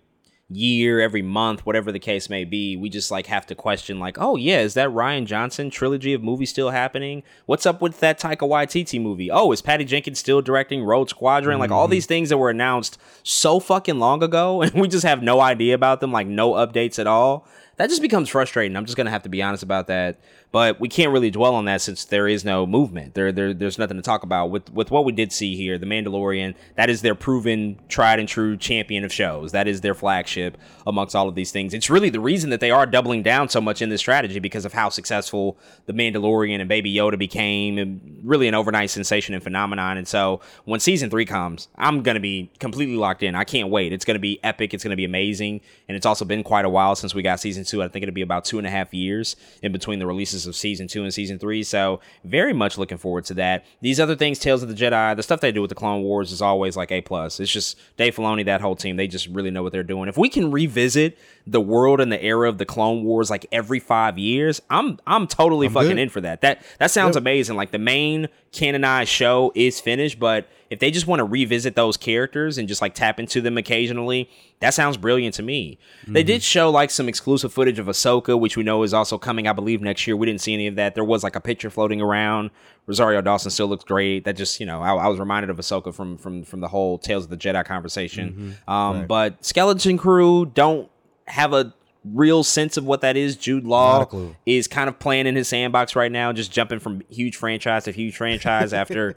year, every month, whatever the case may be. We just like have to question like, "Oh yeah, is that Rian Johnson trilogy of movies still happening? What's up with that Taika Waititi movie? Oh, is Patty Jenkins still directing Rogue Squadron? Like all these things that were announced so fucking long ago (laughs) and we just have no idea about them, like no updates at all. That just becomes frustrating. I'm just gonna have to be honest about that. But we can't really dwell on that since there is no movement. There, there there's nothing to talk about. With with what we did see here, The Mandalorian, that is their proven, tried and true champion of shows. That is their flagship amongst all of these things. It's really the reason that they are doubling down so much in this strategy because of how successful The Mandalorian and Baby Yoda became, and really an overnight sensation and phenomenon. And so when season three comes, I'm gonna be completely locked in. I can't wait. It's gonna be epic. It's gonna be amazing. And it's also been quite a while since we got season two. I think it'll be about two and a half years in between the releases of season two and season three. So very much looking forward to that. These other things, Tales of the Jedi, the stuff they do with the Clone Wars is always like A plus. It's just Dave Filoni, that whole team, they just really know what they're doing. If we can revisit the world and the era of the Clone Wars like every five years, I'm I'm totally fucking good. in for that. That that sounds Yep. amazing. Like the main canonized show is finished, but if they just want to revisit those characters and just like tap into them occasionally, that sounds brilliant to me. They did show like some exclusive footage of Ahsoka, which we know is also coming, I believe, next year. We didn't see any of that. There was like a picture floating around. Rosario Dawson still looks great. That just, you know, I, I was reminded of Ahsoka from from from the whole Tales of the Jedi conversation. Um, But Skeleton Crew don't have a real sense of what that is. Jude Law is kind of playing in his sandbox right now, just jumping from huge franchise to huge franchise (laughs) after,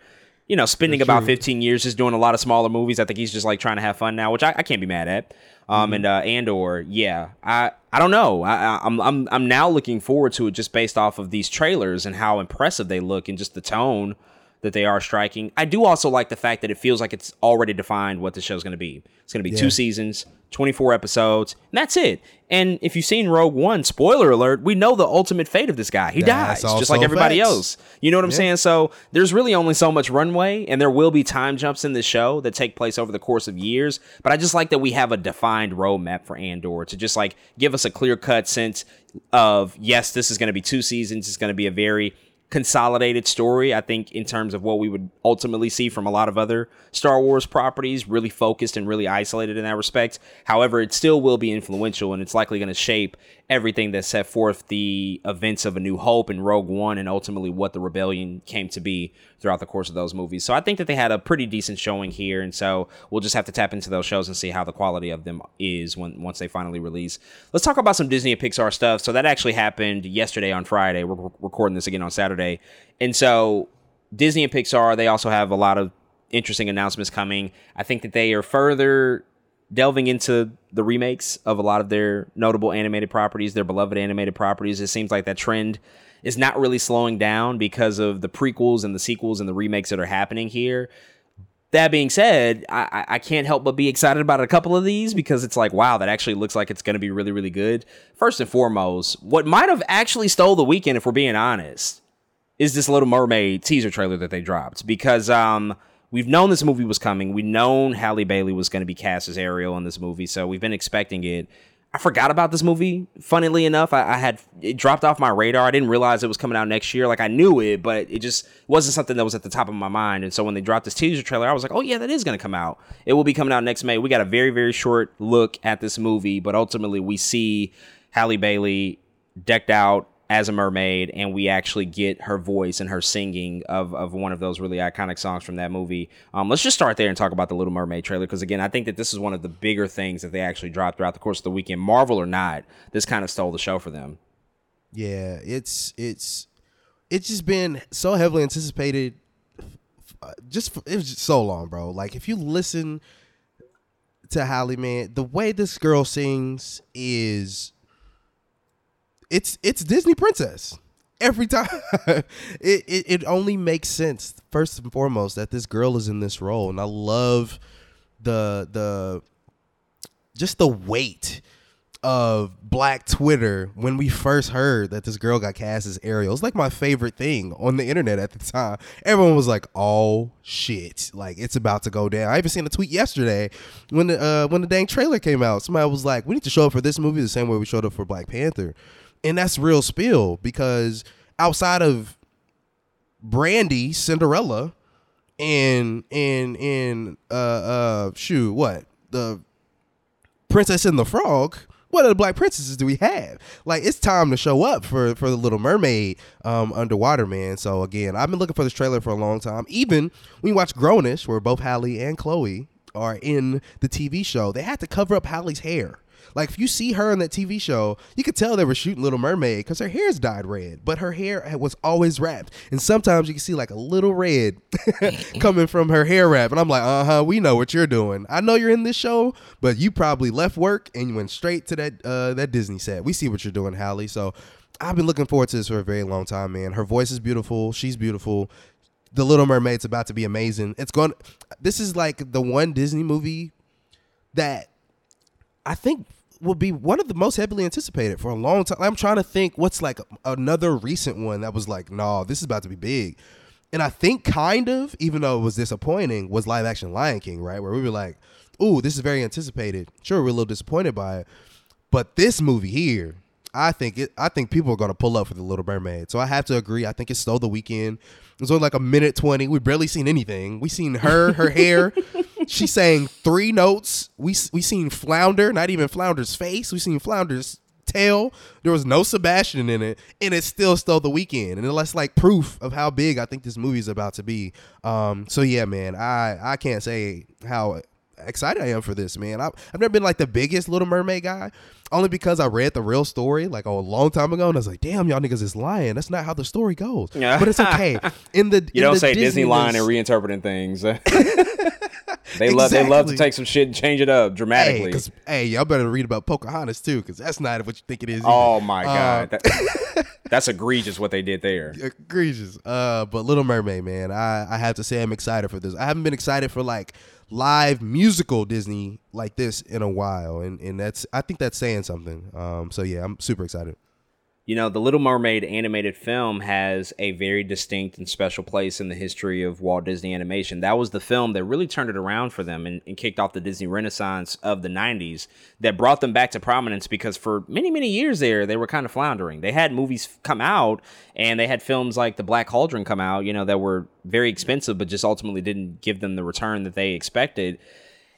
you know, spending That's about true. 15 years just doing a lot of smaller movies. I think he's just like trying to have fun now, which I, I can't be mad at. Um, Mm-hmm. and uh, Andor, yeah, I I don't know. I, I, I'm I'm I'm now looking forward to it just based off of these trailers and how impressive they look and just the tone that they are striking. I do also like the fact that it feels like it's already defined what the show's going to be. It's going to be Yeah. two seasons, 24 episodes, and that's it. And if you've seen Rogue One, spoiler alert, we know the ultimate fate of this guy. He That's dies, just like everybody facts. else. You know what I'm saying? So there's really only so much runway, and there will be time jumps in the show that take place over the course of years. But I just like that we have a defined roadmap for Andor to just like give us a clear cut sense of yes, this is going to be two seasons. It's going to be a very consolidated story. I think in terms of what we would ultimately see from a lot of other Star Wars properties, really focused and really isolated in that respect. However, it still will be influential and it's likely going to shape everything that set forth the events of A New Hope and Rogue One and ultimately what the rebellion came to be throughout the course of those movies. So I think that they had a pretty decent showing here and so we'll just have to tap into those shows and see how the quality of them is when once they finally release. Let's talk about some Disney and Pixar stuff. So that actually happened yesterday on Friday. We're recording this again on Saturday. And so Disney and Pixar, they also have a lot of interesting announcements coming. I think that they are further delving into the remakes of a lot of their notable animated properties, their beloved animated properties. It seems like that trend is not really slowing down because of the prequels and the sequels and the remakes that are happening here. That being said, I, I- can't help but be excited about a couple of these because it's like, wow, that actually looks like it's going to be really, really good. First and foremost, what might have actually stole the weekend, if we're being honest, is this Little Mermaid teaser trailer that they dropped because um we've known this movie was coming. We've known Halle Bailey was going to be cast as Ariel in this movie, so we've been expecting it. I forgot about this movie. Funnily enough, I, I had it dropped off my radar. I didn't realize it was coming out next year. Like I knew it, but it just wasn't something that was at the top of my mind. And so when they dropped this teaser trailer, I was like, "Oh yeah, that is going to come out. It will be coming out next May." We got a very very short look at this movie, but ultimately we see Halle Bailey decked out as a mermaid and we actually get her voice and her singing of, of one of those really iconic songs from that movie um, let's just start there and talk about the little mermaid trailer because again i think that this is one of the bigger things that they actually dropped throughout the course of the weekend marvel or not this kind of stole the show for them Yeah, it's it's it's just been so heavily anticipated. Just it was just so long, bro. Like if you listen to Halle, man, the way this girl sings is it's it's Disney princess every time. (laughs) it, it it only makes sense first and foremost that this girl is in this role, and I love the the just the weight of black Twitter when we first heard that this girl got cast as Ariel. It's like my favorite thing on the internet at the time. Everyone was like, "Oh shit!" Like it's about to go down. I even seen a tweet yesterday when the uh, when the dang trailer came out. Somebody was like, "We need to show up for this movie the same way we showed up for Black Panther," and that's real spill because outside of Brandy, Cinderella, and and and uh uh shoot what the Princess and the Frog. What other black princesses do we have? Like it's time to show up for for the Little Mermaid, um, underwater man. So again, I've been looking for this trailer for a long time. Even when you watch Grownish, where both Halle and Chloe are in the TV show, they had to cover up Halle's hair. Like if you see her in that TV show, you could tell they were shooting Little Mermaid because her hair's dyed red, but her hair was always wrapped. And sometimes you can see like a little red (laughs) coming from her hair wrap, and I'm like, uh huh, we know what you're doing. I know you're in this show, but you probably left work and you went straight to that uh, that Disney set. We see what you're doing, Halle. So I've been looking forward to this for a very long time, man. Her voice is beautiful. She's beautiful. The Little Mermaid's about to be amazing. It's going. This is like the one Disney movie that I think will be one of the most heavily anticipated for a long time. I'm trying to think what's like another recent one that was like, no, this is about to be big. And I think kind of, even though it was disappointing, was live action Lion King, right? Where we were like, ooh, this is very anticipated. Sure, we're a little disappointed by it. But this movie here, I think it I think people are gonna pull up for the Little Mermaid. So I have to agree. I think it stole the weekend. It was only like a minute twenty. We barely seen anything. We seen her, her hair. (laughs) She sang three notes. We we seen Flounder, not even Flounder's face. We seen Flounder's tail. There was no Sebastian in it, and it still stole the weekend. And that's like proof of how big I think this movie is about to be. Um, so yeah, man, I I can't say how excited I am for this, man. I've, I've never been like the biggest Little Mermaid guy, only because I read the real story like a long time ago, and I was like, damn, y'all niggas is lying. That's not how the story goes. Yeah. (laughs) But it's okay. In the you in don't the say disney line Disney-ness- and reinterpreting things (laughs) (laughs) They love they love to take some shit and change it up Hey, dramatically. 'cause- hey, y'all better read about Pocahontas too, because that's not what you think it is. oh either. my Uh, god, That- (laughs) that's egregious what they did there. egregious. Uh, but Little Mermaid, man, I I have to say I'm excited for this. I haven't been excited for like live musical Disney like this in a while, and and that's I think that's saying something. Um, so yeah, I'm super excited. You know, the Little Mermaid animated film has a very distinct and special place in the history of Walt Disney Animation. That was the film that really turned it around for them and, and kicked off the Disney Renaissance of the 90s that brought them back to prominence because for many, many years there, they were kind of floundering. They had movies come out and they had films like The Black Cauldron come out, you know, that were very expensive, but just ultimately didn't give them the return that they expected.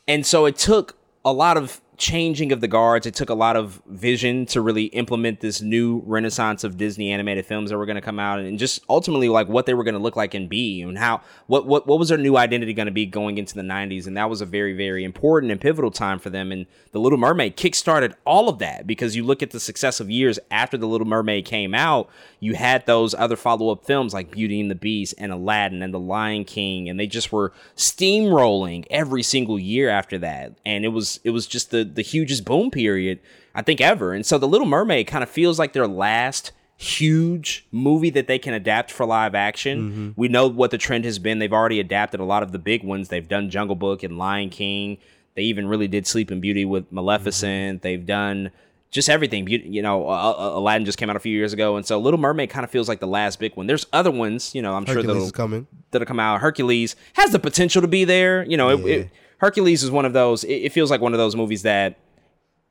And so it took a lot of changing of the guards. It took a lot of vision to really implement this new renaissance of Disney animated films that were going to come out and just ultimately like what they were going to look like and be and how what what what was their new identity going to be going into the 90s and that was a very very important and pivotal time for them. And The Little Mermaid kickstarted all of that because you look at the successive years after The Little Mermaid came out, you had those other follow-up films like Beauty and the Beast and Aladdin and The Lion King and they just were steamrolling every single year after that. And it was it was just the the hugest boom period I think ever and so The Little Mermaid kind of feels like their last huge movie that they can adapt for live action. We know what the trend has been. They've already adapted a lot of the big ones. They've done Jungle Book and Lion King. They even really did Sleeping Beauty with Maleficent. They've done just everything. You know, uh, uh, Aladdin just came out a few years ago, and so Little Mermaid kind of feels like the last big one. There's other ones, you know. I'm sure Hercules coming. that'll come out. Hercules has the potential to be there. You know, it, it, Hercules is one of those. It, it feels like one of those movies that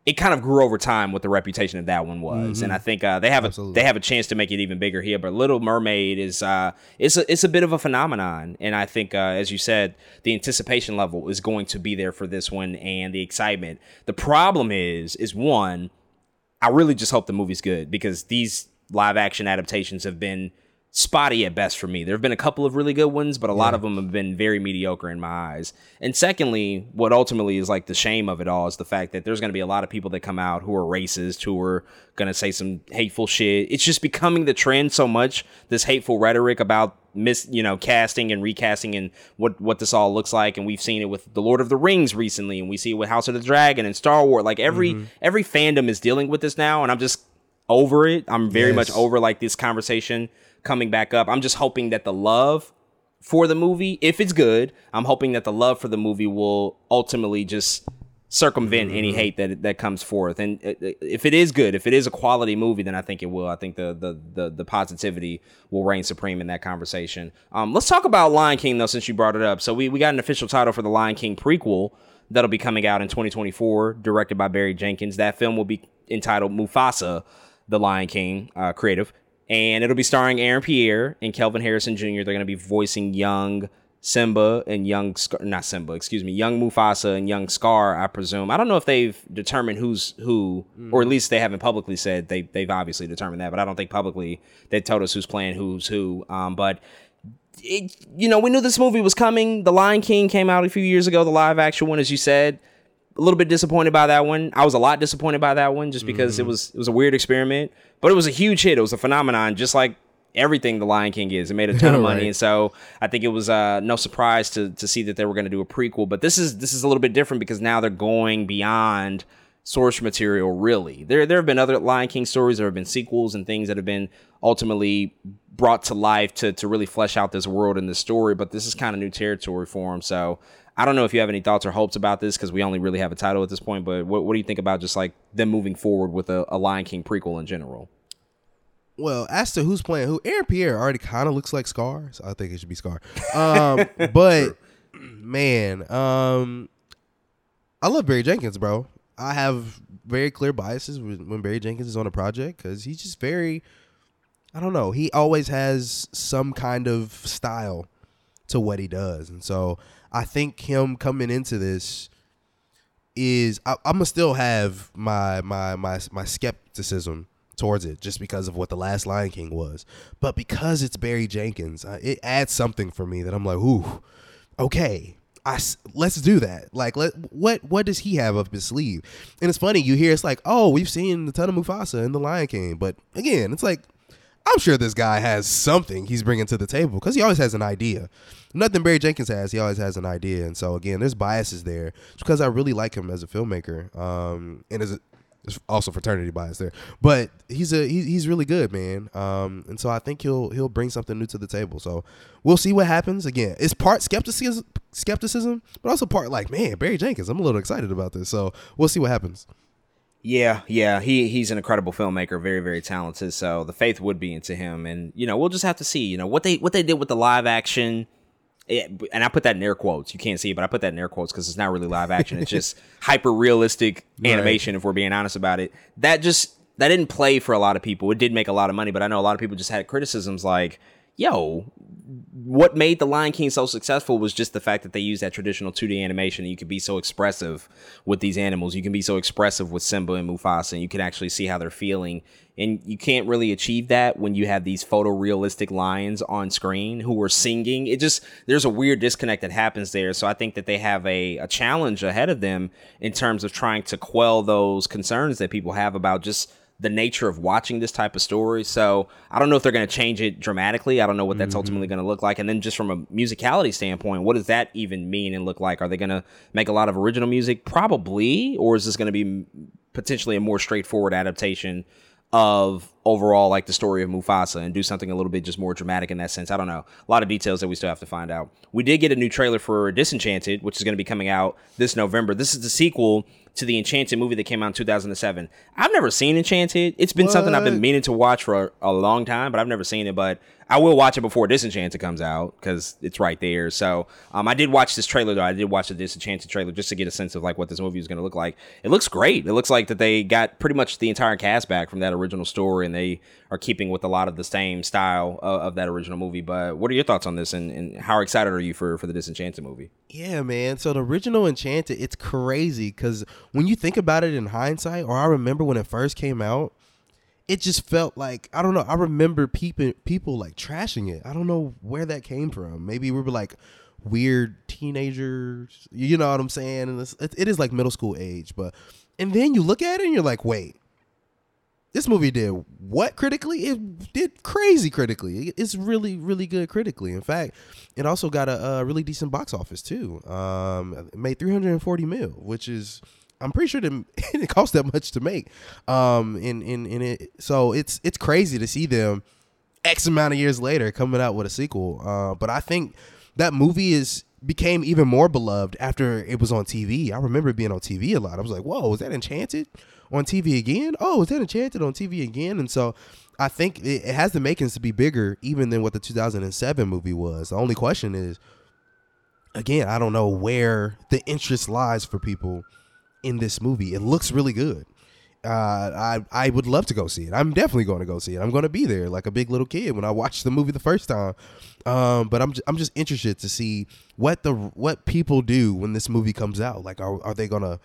it kind of grew over time what the reputation of that one was, and I think uh, they have a they have a chance to make it even bigger here. But Little Mermaid is uh, it's a it's a bit of a phenomenon, and I think uh, as you said, the anticipation level is going to be there for this one, and the excitement. The problem is is one, I really just hope the movie's good because these live action adaptations have been spotty at best for me. There have been a couple of really good ones, but a lot of them have been very mediocre in my eyes. And secondly, what ultimately is like the shame of it all is the fact that there's going to be a lot of people that come out who are racist, who are going to say some hateful shit. It's just becoming the trend so much, this hateful rhetoric about mis you know casting and recasting and what what this all looks like and we've seen it with the lord of the rings recently and we see it with house of the dragon and star wars like every mm-hmm. every fandom is dealing with this now and i'm just over it i'm very much over like this conversation coming back up. I'm just hoping that the love for the movie if it's good i'm hoping that the love for the movie will ultimately just circumvent any hate that that comes forth. And uh, uh, if it is good if it is a quality movie then i think it will. I think the the the, the positivity will reign supreme in that conversation. Um let's talk about lion king though since you brought it up. So we, we got an official title for the lion king prequel that'll be coming out in 2024 directed by barry jenkins. That film will be entitled mufasa the lion king uh, creative and it'll be starring aaron pierre and kelvin harrison jr they're going to be voicing young Simba and young Scar, not Simba, excuse me, young Mufasa and young Scar, I presume. I don't know if they've determined who's who, or at least they haven't publicly said they they've obviously determined that, but I don't think publicly they told us who's playing who's who. Um, but it, you know, we knew this movie was coming. The Lion King came out a few years ago, the live action one, as you said. A little bit disappointed by that one. I was a lot disappointed by that one just because it was it was a weird experiment, but it was a huge hit. It was a phenomenon, just like everything the Lion King is. It made a ton of (laughs) money, Right. and so I think it was uh, no surprise to to see that they were going to do a prequel. But this is this is a little bit different because now they're going beyond source material. Really, there there have been other Lion King stories. There have been sequels and things that have been ultimately brought to life to to really flesh out this world and this story. But this is kind of new territory for them. So. I don't know if you have any thoughts or hopes about this because we only really have a title at this point. But what, what do you think about just like them moving forward with a, a Lion King prequel in general? Well, as to who's playing who, Aaron Pierre already kind of looks like Scar, so I think it should be Scar. Um, (laughs) but man, um, I love Barry Jenkins, bro. I have very clear biases when when Barry Jenkins is on a project because he's just very, I don't know, he always has some kind of style to what he does, and so I think him coming into this is I, I'm gonna still have my my my my skepticism towards it just because of what the last Lion King was, but because it's Barry Jenkins, uh, it adds something for me that I'm like, ooh, okay. I, let's do that. Like, let what what does he have up his sleeve? And it's funny, you hear it's like, oh, we've seen a ton of Mufasa in the Lion King, but again, it's like I'm sure this guy has something he's bringing to the table because he always has an idea. Nothing Barry Jenkins has, he always has an idea. And so again, there's biases there It's because I really like him as a filmmaker. Um, and as a, there's also fraternity bias there, but he's a he, he's really good, man. Um, and so I think he'll he'll bring something new to the table. So we'll see what happens. Again, it's part skepticism, skepticism, but also part like, man, Barry Jenkins. I'm a little excited about this. So we'll see what happens. Yeah, yeah, he he's an incredible filmmaker, very very talented. So the faith would be into him, and you know we'll just have to see. You know what they what they did with the live action. It, and I put that in air quotes. You can't see it, but I put that in air quotes because it's not really live action. It's just (laughs) hyper realistic animation. If we're being honest about it, that just that didn't play for a lot of people. It did make a lot of money, but I know a lot of people just had criticisms like, "Yo, what made the Lion King so successful was just the fact that they used that traditional 2D animation. You can be so expressive with these animals. You can be so expressive with Simba and Mufasa, and you can actually see how they're feeling. And you can't really achieve that when you have these photorealistic lions on screen who are singing. It just there's a weird disconnect that happens there. So I think that they have a, a challenge ahead of them in terms of trying to quell those concerns that people have about just the nature of watching this type of story. So I don't know if they're going to change it dramatically. I don't know what that's mm-hmm. ultimately going to look like. And then just from a musicality standpoint, what does that even mean and look like? Are they going to make a lot of original music? Probably. Or is this going to be potentially a more straightforward adaptation of overall like the story of Mufasa and do something a little bit just more dramatic in that sense. I don't know. A lot of details that we still have to find out. We did get a new trailer for Disenchanted, which is going to be coming out this November. This is the sequel to the Enchanted movie that came out in 2007. I've never seen Enchanted. It's been what? something I've been meaning to watch for a, a, long time, but I've never seen it. But I will watch it before Disenchanted comes out because it's right there. So um, I did watch this trailer though. I did watch the Disenchanted trailer just to get a sense of like what this movie is going to look like. It looks great. It looks like that they got pretty much the entire cast back from that original story, and they are keeping with a lot of the same style of, of that original movie. But what are your thoughts on this, and, and how excited are you for for the Disenchanted movie? Yeah, man. So the original Enchanted, it's crazy because when you think about it in hindsight, or I remember when it first came out it just felt like I don't know. I remember people people like trashing it. I don't know where that came from. Maybe we were like weird teenagers. You know what I'm saying? And it's, it is like middle school age, but and then you look at it and you're like, wait, this movie did what critically? It did crazy critically. It's really really good critically. In fact, it also got a, a really decent box office too. Um, it made 340 mil, which is I'm pretty sure (laughs) it cost that much to make. Um, in in in it, so it's it's crazy to see them X amount of years later coming out with a sequel. Uh, but I think that movie is became even more beloved after it was on TV. I remember being on TV a lot. I was like, "Whoa, is that Enchanted on TV again? Oh, is that Enchanted on TV again?" And so I think it has the makings to be bigger even than what the 2007 movie was. The only question is, again, I don't know where the interest lies for people in this movie. It looks really good. Uh, I I would love to go see it. I'm definitely going to go see it. I'm going to be there like a big little kid when I watched the movie the first time. Um, but I'm just, I'm just interested to see what the what people do when this movie comes out. Like, are are they gonna,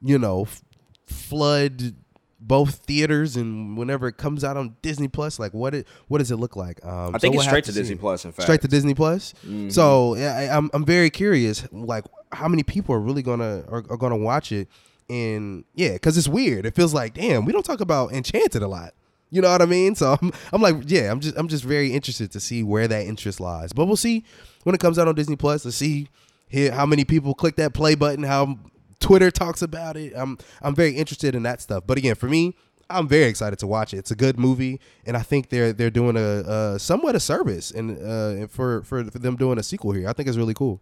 you know, f- flood both theaters and whenever it comes out on Disney Plus, like what it what does it look like? Um, I think so it's straight to, Disney Plus. In fact, straight to Disney Plus. Mm-hmm. So yeah, I, I'm I'm very curious, like how many people are really gonna are, are gonna watch it, and yeah, because it's weird. It feels like damn, we don't talk about Enchanted a lot. You know what I mean? So (laughs) I'm, I'm like, yeah, I'm just I'm just very interested to see where that interest lies. But we'll see when it comes out on Disney Plus. Let's see here how many people click that play button, how Twitter talks about it. I'm I'm very interested in that stuff. But again, for me, I'm very excited to watch it. It's a good movie, and I think they're they're doing a, a somewhat a service and uh, for, for for them doing a sequel here. I think it's really cool.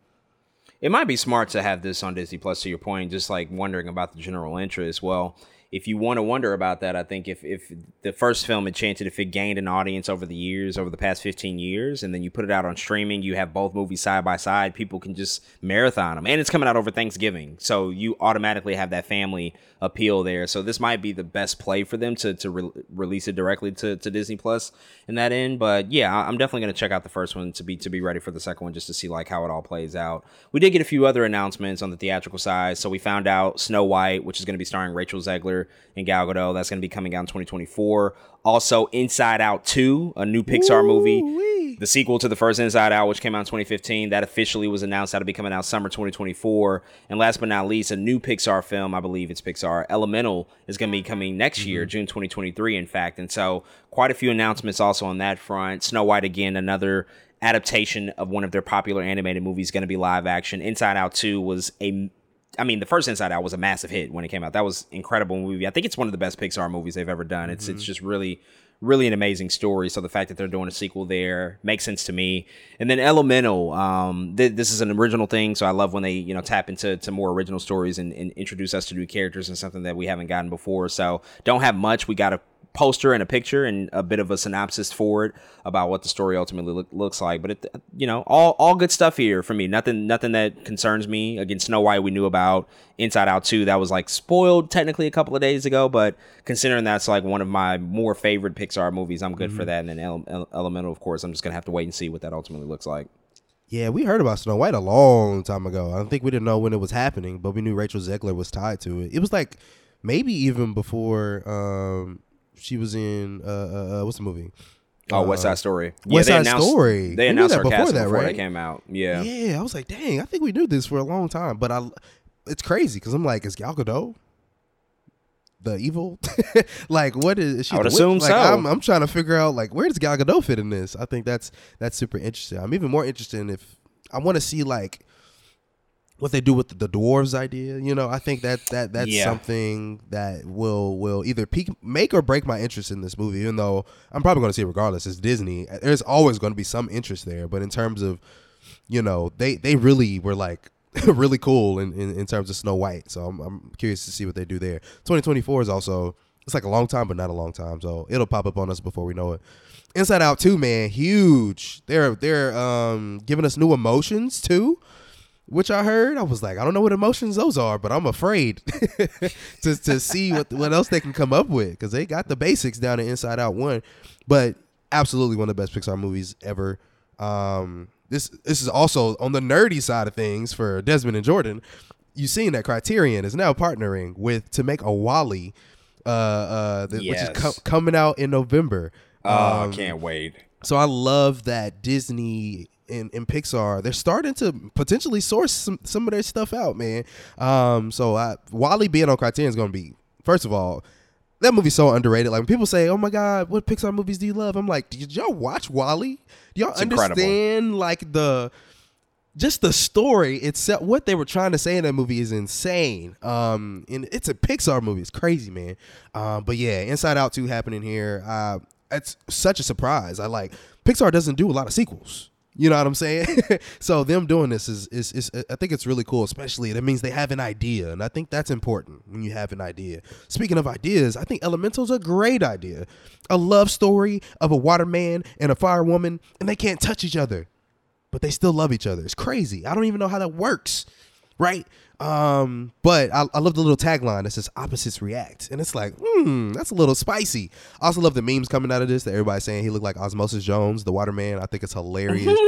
It might be smart to have this on Disney Plus. To your point, just like wondering about the general interest. Well, if you want to wonder about that, I think if, if the first film had Enchanted, if it gained an audience over the years, over the past 15 years, and then you put it out on streaming, you have both movies side by side, people can just marathon them. And it's coming out over Thanksgiving. So you automatically have that family appeal there. So this might be the best play for them to, to re- release it directly to, to Disney Plus in that end. But yeah, I'm definitely going to check out the first one to be, to be ready for the second one just to see like how it all plays out. We did get a few other announcements on the theatrical side. So we found out Snow White, which is going to be starring Rachel Zegler Zegler and Gal Gadot. That's going to be coming out in 2024. Also, Inside Out 2, a new Pixar movie. The sequel to the first Inside Out, which came out in 2015, that officially was announced that'll be coming out summer 2024. And last but not least, a new Pixar film, I believe it's Pixar, Elemental, is going to be coming next year, mm-hmm. June 2023, in fact. And so, quite a few announcements also on that front. Snow White, again, another adaptation of one of their popular animated movies going to be live action. Inside Out 2 was a I mean, the first Inside Out was a massive hit when it came out. That was incredible movie. I think it's one of the best Pixar movies they've ever done. It's it's just really really an amazing story. So the fact that they're doing a sequel there makes sense to me. And then Elemental, um, th- this is an original thing, so I love when they you know tap into to more original stories and, and introduce us to new characters and something that we haven't gotten before. So don't have much. We got a poster and a picture and a bit of a synopsis for it about what the story ultimately look, looks like. But it, you know, all all good stuff here for me. Nothing nothing that concerns me. Again, Snow White we knew about. Inside Out 2 that was like spoiled technically a couple of days ago, but considering that's like one of my more favorite Pixar movies, I'm good for that. And then Ele- Elemental, of course, I'm just gonna have to wait and see what that ultimately looks like. Yeah, we heard about Snow White a long time ago. I don't think we didn't know when it was happening, but we knew Rachel Zegler was tied to it. It was like maybe even before um, she was in uh, uh, uh, what's the movie? Oh, West Side Story. West they Side announced, Story. They announced that before that, before they right? came out. Yeah. Yeah, I was like, dang, I think we knew this for a long time, but I, it's crazy because I'm like, is Gal Gadot the evil? (laughs) like, what is, is she? I would assume like, so. I'm, I'm trying to figure out like where does Gal Gadot fit in this? I think that's that's super interesting. I'm even more interested in if I want to see like what they do with the, dwarves idea. You know, I think that that that's Yeah. something that will will either peak, make or break my interest in this movie. Even though I'm probably going to see it regardless. It's Disney. There's always going to be some interest there. But in terms of you know, they they really were like (laughs) really cool in, in, in terms of Snow White. So I'm, I'm curious to see what they do there. 2024 is also it's like a long time, but not a long time. So it'll pop up on us before we know it. Inside Out 2, man, huge. They're they're um giving us new emotions too. Which I heard, I was like, I don't know what emotions those are, but I'm afraid (laughs) to to see what what else they can come up with because they got the basics down in Inside Out one, but absolutely one of the best Pixar movies ever. Um, this this is also on the nerdy side of things for Desmond and Jordan. You've seen that Criterion is now partnering with to make a WALL-E, uh, uh, that- which is co- coming out in November. Oh, Um, I can't wait. so I love that Disney and, and Pixar they're starting to potentially source some, some of their stuff out, man. Um, so I, WALL-E being on Criterion is going to be first of all that movie's so underrated. Like when people say, "Oh my God, what Pixar movies do you love?" I'm like, "Did y'all watch WALL-E? Do y'all It's incredible. understand like the just the story itself? What they were trying to say in that movie is insane. Um, and it's a Pixar movie. It's crazy, man. Um, but yeah, Inside Out two happening here. Uh, it's such a surprise. I like Pixar doesn't do a lot of sequels. You know what I'm saying? (laughs) so them doing this is, is is I think it's really cool, especially that means they have an idea, and I think that's important when you have an idea. Speaking of ideas, I think Elemental's a great idea. A love story of a waterman and a firewoman, and they can't touch each other, but they still love each other. It's crazy. I don't even know how that works, right? Um, but I, I love the little tagline that says "opposites react," and it's like, hmm, that's a little spicy. I also love the memes coming out of this that everybody's saying he looked like Osmosis Jones, the waterman. I think it's hilarious. (laughs)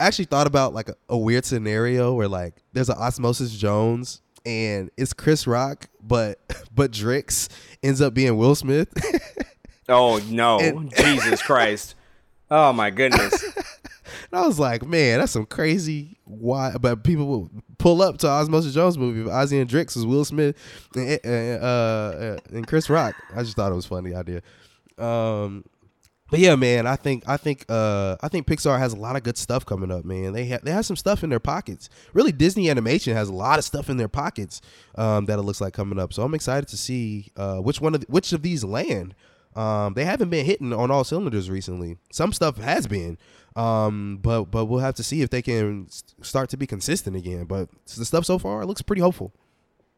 I actually thought about like a, a weird scenario where like there's an Osmosis Jones and it's Chris Rock, but (laughs) but Drix ends up being Will Smith. (laughs) Oh no, And- Jesus Christ! Oh my goodness! And I was like, man, that's some crazy why. But people will pull up to Osmosis Jones movie. But Ozzy and Drix was Will Smith and, uh, and Chris Rock. I just thought it was funny idea. Um, but yeah, man, I think I think uh, I think Pixar has a lot of good stuff coming up, man. They have they have some stuff in their pockets. Really, Disney Animation has a lot of stuff in their pockets um, that it looks like coming up. So I'm excited to see uh, which one of which of these land. Um, they haven't been hitting on all cylinders recently. Some stuff has been, um, but but we'll have to see if they can start to be consistent again. But the stuff so far looks pretty hopeful.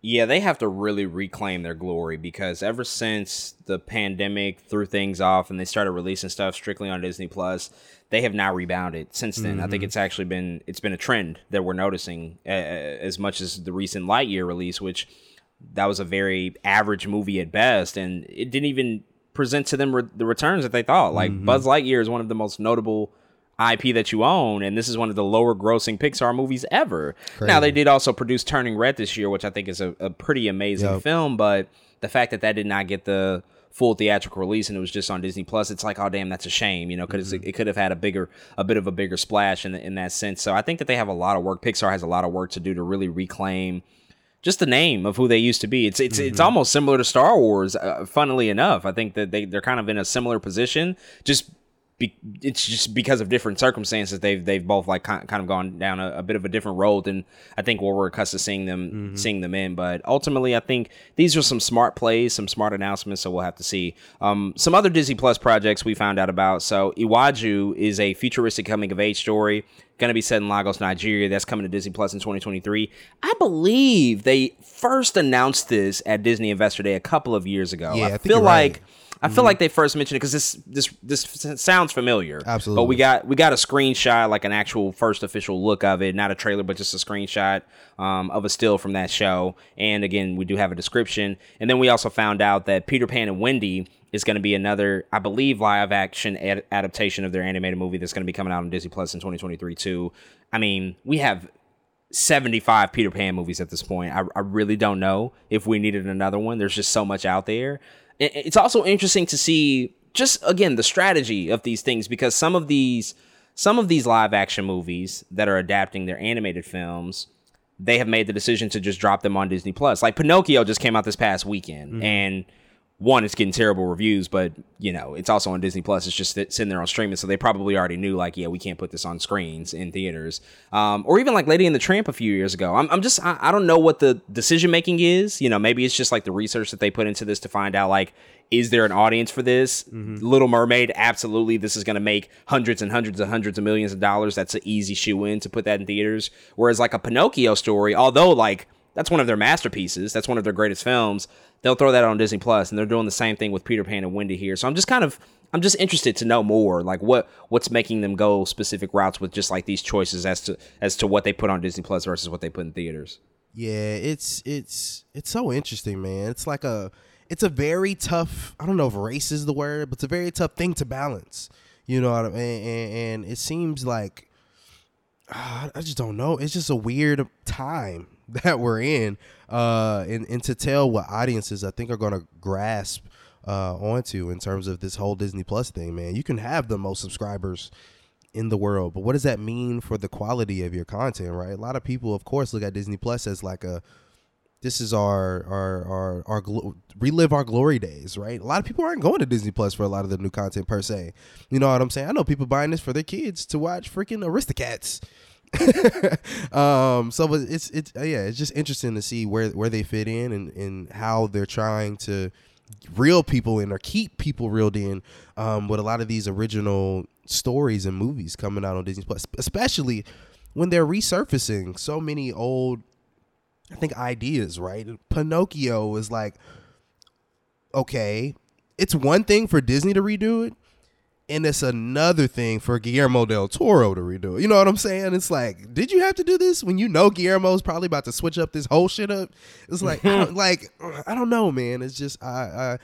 Yeah, they have to really reclaim their glory because ever since the pandemic threw things off and they started releasing stuff strictly on Disney Plus, they have now rebounded since then. I think it's actually been it's been a trend that we're noticing uh, as much as the recent Lightyear release, which that was a very average movie at best, and it didn't even present to them re- the returns that they thought. Like mm-hmm. Buzz Lightyear is one of the most notable IP that you own, and this is one of the lower grossing Pixar movies ever. Now they did also produce Turning Red this year, which I think is a, a pretty amazing Yep. film, but the fact that that did not get the full theatrical release and it was just on Disney Plus, it's like, oh damn, that's a shame, you know, because it, mm-hmm. it could have had a bigger, a bit of a bigger splash in in that sense. So I think that they have a lot of work. Pixar has a lot of work to do to really reclaim just the name of who they used to be. It's it's it's almost similar to Star Wars. Uh, funnily enough, I think that they they're kind of in a similar position. Just be, it's just because of different circumstances they've they've both like kind of gone down a, a bit of a different road than I think what we're accustomed to seeing them seeing them in. But ultimately, I think these are some smart plays, some smart announcements. So we'll have to see. Um, some other Disney Plus projects we found out about. So Iwaju is a futuristic coming of age story going to be set in Lagos, Nigeria. That's coming to Disney Plus in 2023. I believe they first announced this at Disney Investor Day a couple of years ago. Yeah, I I, feel you're right. I feel like they first mentioned it because this this this sounds familiar. Absolutely. But we got we got a screenshot, like an actual first official look of it, not a trailer, but just a screenshot um, of a still from that show. And again, we do have a description. And then we also found out that Peter Pan and Wendy is going to be another, I believe, live action ad- adaptation of their animated movie that's going to be coming out on Disney Plus in 2023 too. I mean, we have 75 Peter Pan movies at this point. I, I really don't know if we needed another one. There's just so much out there. It- it's also interesting to see just again the strategy of these things because some of these some of these live action movies that are adapting their animated films they have made the decision to just drop them on Disney Plus. Like Pinocchio just came out this past weekend mm-hmm. and one, it's getting terrible reviews, but you know, it's also on Disney Plus. It's just sitting there on streaming, so they probably already knew, like, yeah, we can't put this on screens in theaters, um, or even like Lady and the Tramp a few years ago. I'm, I'm just, I, I don't know what the decision making is. You know, maybe it's just like the research that they put into this to find out, like, is there an audience for this? Little Mermaid, absolutely. This is going to make hundreds and hundreds and hundreds of millions of dollars. That's an easy shoe in to put that in theaters. Whereas like a Pinocchio story, although like that's one of their masterpieces. That's one of their greatest films. They'll throw that on Disney Plus, and they're doing the same thing with Peter Pan and Wendy here. So I'm just kind of, I'm just interested to know more, like what what's making them go specific routes with just like these choices as to as to what they put on Disney Plus versus what they put in theaters. Yeah, it's it's it's so interesting, man. It's like a it's a very tough. I don't know if race is the word, but it's a very tough thing to balance. You know what I mean? And, and, it seems like ah, I just don't know. It's just a weird time (laughs) that we're in, uh, and and to tell what audiences I think are going to grasp uh onto in terms of this whole Disney Plus thing, man. You can have the most subscribers in the world, but what does that mean for the quality of your content, right? A lot of people, of course, look at Disney Plus as like a this is our our our our relive our glory days, right? A lot of people aren't going to Disney Plus for a lot of the new content per se. You know what I'm saying? I know people buying this for their kids to watch freaking Aristocats. (laughs) um, so it's it's uh, yeah, it's just interesting to see where where they fit in and and how they're trying to reel people in or keep people reeled in um, with a lot of these original stories and movies coming out on Disney Plus, especially when they're resurfacing so many old I think ideas, right? Pinocchio is like, okay, it's one thing for Disney to redo it, and it's another thing for Guillermo del Toro to redo it. You know what I'm saying? It's like, did you have to do this when you know Guillermo's probably about to switch up this whole shit up? It's like, I (laughs) like I don't know, man. It's just I I,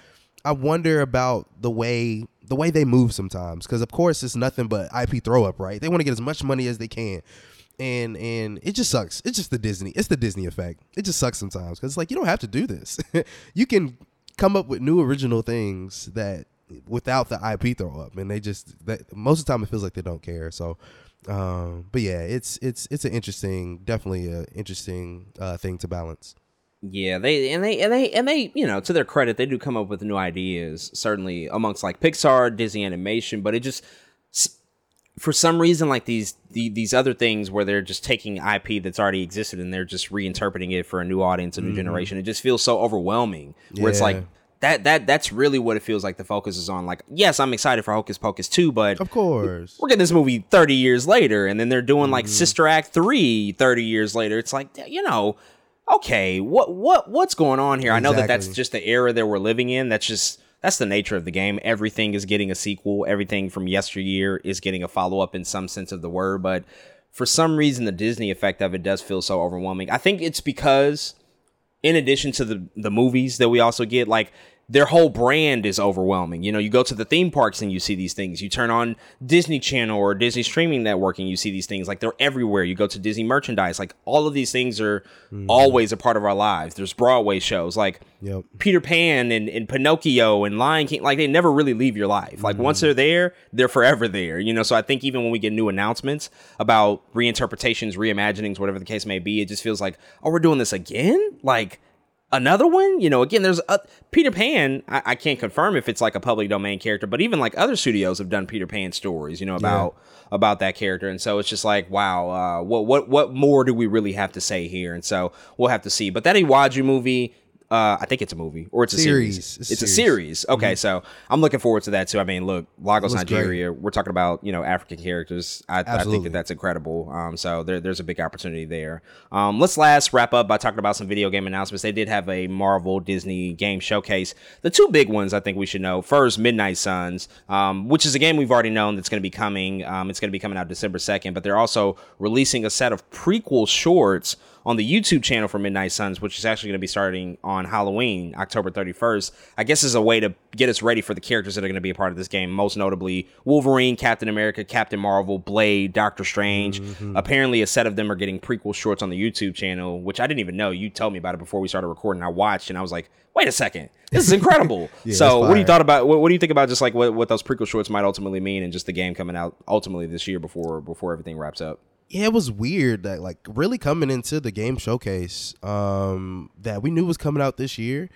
I wonder about the way the way they move sometimes because of course it's nothing but IP throw up, right? They want to get as much money as they can and and it just sucks. It's just the Disney. It's the Disney effect. It just sucks sometimes because it's like you don't have to do this. (laughs) you can come up with new original things that without the IP throw up, and they just that most of the time it feels like they don't care. So, um, but yeah, it's it's it's an interesting, definitely a interesting uh, thing to balance. Yeah, they and they and they and they, you know, to their credit, they do come up with new ideas. Certainly amongst like Pixar, Disney Animation, but it just for some reason like these the, these other things where they're just taking IP that's already existed and they're just reinterpreting it for a new audience, a new generation. It just feels so overwhelming. Where it's like that that that's really what it feels like the focus is on. Like, yes, I'm excited for Hocus Pocus 2, but Of course, we're getting this movie 30 years later and then they're doing Mm-hmm. like sister act 3 30 years later. It's like you know okay what what what's going on here? I know that that's just the era that we're living in. That's just that's the nature of the game. Everything is getting a sequel. Everything from yesteryear is getting a follow-up in some sense of the word but for some reason the disney effect of it does feel so overwhelming. I think it's because in addition to the the movies that we also get like their whole brand is overwhelming. You know, you go to the theme parks and you see these things. You turn on Disney Channel or Disney streaming network and you see these things. Like they're everywhere. You go to Disney merchandise. Like all of these things are mm-hmm. always a part of our lives. There's Broadway shows like Yep. Peter Pan and, and Pinocchio and Lion King. Like they never really leave your life. Like once mm-hmm. they're there, they're forever there. You know, so I think even when we get new announcements about reinterpretations, reimaginings, whatever the case may be, it just feels like, oh, we're doing this again? Like another one? You know again there's a, peter pan I, I can't confirm if it's like a public domain character but even like other studios have done peter pan stories you know about about that character. And so it's just like wow uh what what what more do we really have to say here? And so we'll have to see. But that iwaju movie uh, I think it's a movie or it's a series. It's, It's a series. Okay, so I'm looking forward to that too. I mean, look, Lagos, Looks great. Nigeria. We're talking about you know African characters. I, I think that that's incredible. Um, so there, there's a big opportunity there. Um, let's last wrap up by talking about some video game announcements. They did have a Marvel Disney game showcase. The two big ones I think we should know. First, Midnight Suns, um, which is a game we've already known that's going to be coming. Um, it's going to be coming out December 2nd, but they're also releasing a set of prequel shorts on the YouTube channel for Midnight Suns, which is actually going to be starting on Halloween, October 31st. I guess is a way to get us ready for the characters that are going to be a part of this game, most notably Wolverine, Captain America, Captain Marvel, Blade, Doctor Strange. Mm-hmm. Apparently, a set of them are getting prequel shorts on the YouTube channel, which I didn't even know. You told me about it before we started recording. I watched and I was like, wait a second, this is incredible. (laughs) Yeah, so, what do you thought about what, what do you think about just like what, what those prequel shorts might ultimately mean and just the game coming out ultimately this year before before everything wraps up? Yeah, it was weird that like really coming into the game showcase um that we knew was coming out this year,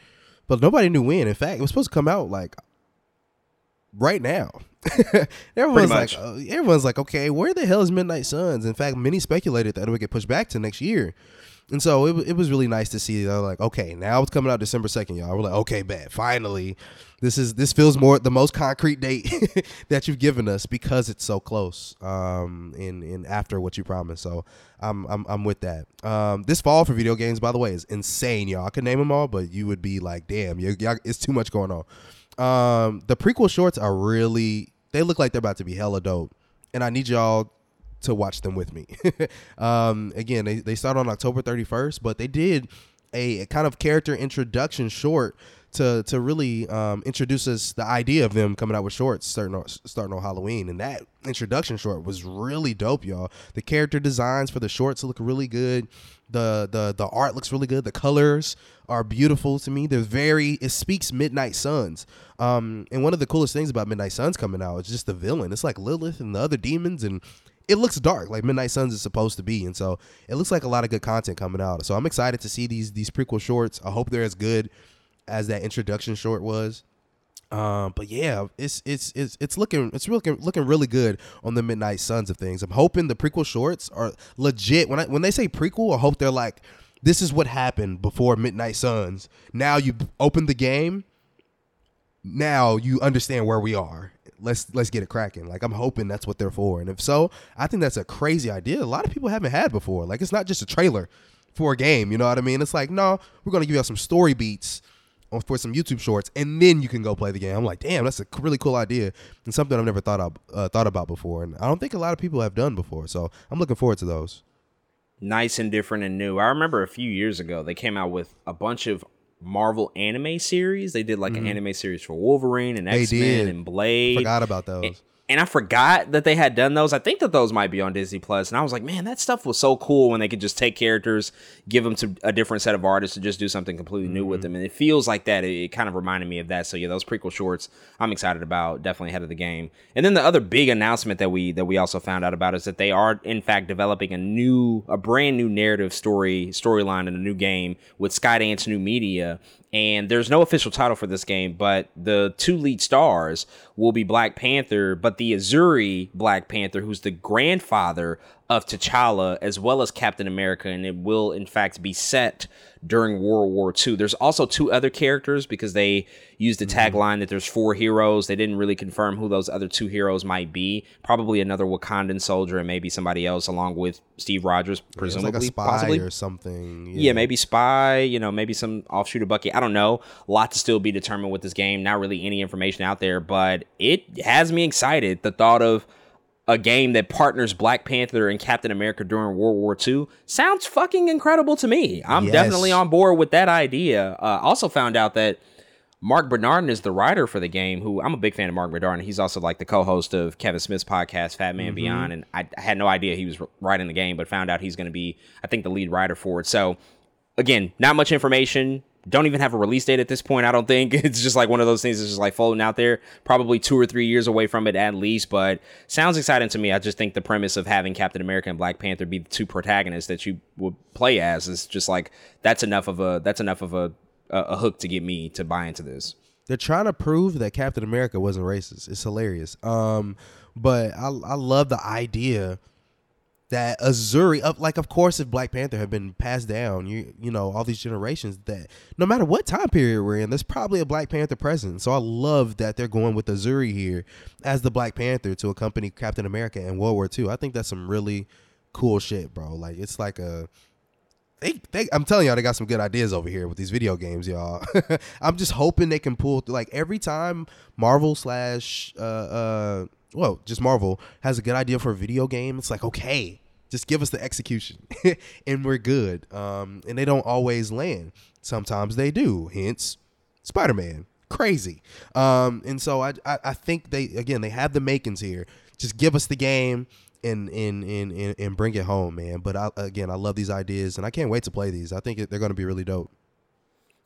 but nobody knew when. In fact, it was supposed to come out like right now. (laughs) everyone's like, uh, everyone's like, okay, where the hell is Midnight Suns? In fact, many speculated that it would get pushed back to next year. And so it, it was really nice to see. They're like, okay, now it's coming out December second, y'all. We're like, okay, bet, finally, this is this feels more the most concrete date (laughs) that you've given us because it's so close. Um, in in after what you promised, so I'm I'm I'm with that. Um, this fall for video games, by the way, is insane, y'all. I could name them all, but you would be like, damn, y'all, it's too much going on. Um, the prequel shorts are really they look like they're about to be hella dope, and I need y'all to watch them with me. (laughs) um, again, they, they start on October 31st, but they did a, a kind of character introduction short to to really um, introduce us the idea of them coming out with shorts starting on, starting on Halloween, and that introduction short was really dope, y'all. The character designs for the shorts look really good. The the the art looks really good. The colors are beautiful to me. They're very it speaks Midnight Suns. Um, and one of the coolest things about Midnight Suns coming out is just the villain. It's like Lilith and the other demons and it looks dark like Midnight Suns is supposed to be, and so it looks like a lot of good content coming out. So I'm excited to see these these prequel shorts. I hope they're as good as that introduction short was. Um, but yeah, it's it's it's it's looking it's looking looking really good on the Midnight Suns of things. I'm hoping the prequel shorts are legit. When I when they say prequel, I hope they're like this is what happened before Midnight Suns. Now you open the game. Now you understand where we are. Let's let's get it cracking. Like I'm hoping that's what they're for. And if so, I think that's a crazy idea. A lot of people haven't had before. Like it's not just a trailer for a game. You know what I mean? It's like no, we're gonna give you some story beats for some YouTube shorts, and then you can go play the game. I'm like, damn, that's a really cool idea and something I've never thought of uh, thought about before, and I don't think a lot of people have done before. So I'm looking forward to those. nice and different and new. I remember a few years ago they came out with a bunch of Marvel anime series. They did like an anime series for Wolverine and Mm-hmm. X Men and Blade. Forgot about those. And I forgot that they had done those. I think that those might be on Disney Plus, and I was like, man, that stuff was so cool when they could just take characters, give them to a different set of artists, and just do something completely new Mm-hmm. with them, and it feels like that. It, it kind of reminded me of that. So yeah, those prequel shorts, I'm excited about. Definitely ahead of the game. And then the other big announcement that we that we also found out about is that they are in fact developing a new, a brand new narrative story storyline in a new game with Skydance New Media. And there's no official title for this game, but the two lead stars will be Black Panther, but the Azzuri Black Panther, who's the grandfather of T'Challa, as well as Captain America, and it will in fact be set during World War II. There's also two other characters because they used the mm-hmm. tagline that there's four heroes. They didn't really confirm who those other two heroes might be. Probably another Wakandan soldier and maybe somebody else along with Steve Rogers, presumably, like a spy possibly or something. yeah, maybe spy, you know, maybe some offshoot of Bucky. I don't know. A lot to still be determined with this game. Not really any information out there, but it has me excited. The thought of a game that partners Black Panther and Captain America during World War II sounds fucking incredible to me. I'm Yes. definitely on board with that idea. Uh, also found out that Marc Bernardin is the writer for the game. Who I'm a big fan of Marc Bernardin. He's also like the co-host of Kevin Smith's podcast, Fat Man Beyond. And I, I had no idea he was writing the game, but found out he's going to be, I think, the lead writer for it. So again, not much information. Don't even have a release date at this point. I don't think (laughs) it's just like one of those things that's just like floating out there. Probably two or three years away from it at least, but sounds exciting to me. I just think the premise of having Captain America and Black Panther be the two protagonists that you would play as is just like that's enough of a that's enough of a a, hook to get me to buy into this. They're trying to prove that Captain America wasn't racist. It's hilarious. Um, but I I love the idea that Azzuri up like of course if Black Panther had been passed down, you you know, all these generations that no matter what time period we're in, there's probably a Black Panther present. So I love that they're going with Azzuri here as the Black Panther to accompany Captain America in World War II. I think that's some really cool shit, bro. Like it's like a they, they, I'm telling y'all, they got some good ideas over here with these video games, y'all. (laughs) I'm just hoping they can pull like every time Marvel slash uh uh well, just Marvel has a good idea for a video game. It's like okay, just give us the execution, (laughs) and we're good. Um, and they don't always land. Sometimes they do. Hence, Spider Man, crazy. Um, and so I, I I think they again they have the makings here. Just give us the game and and and and, bring it home, man. But I, again, I love these ideas, and I can't wait to play these. I think they're going to be really dope.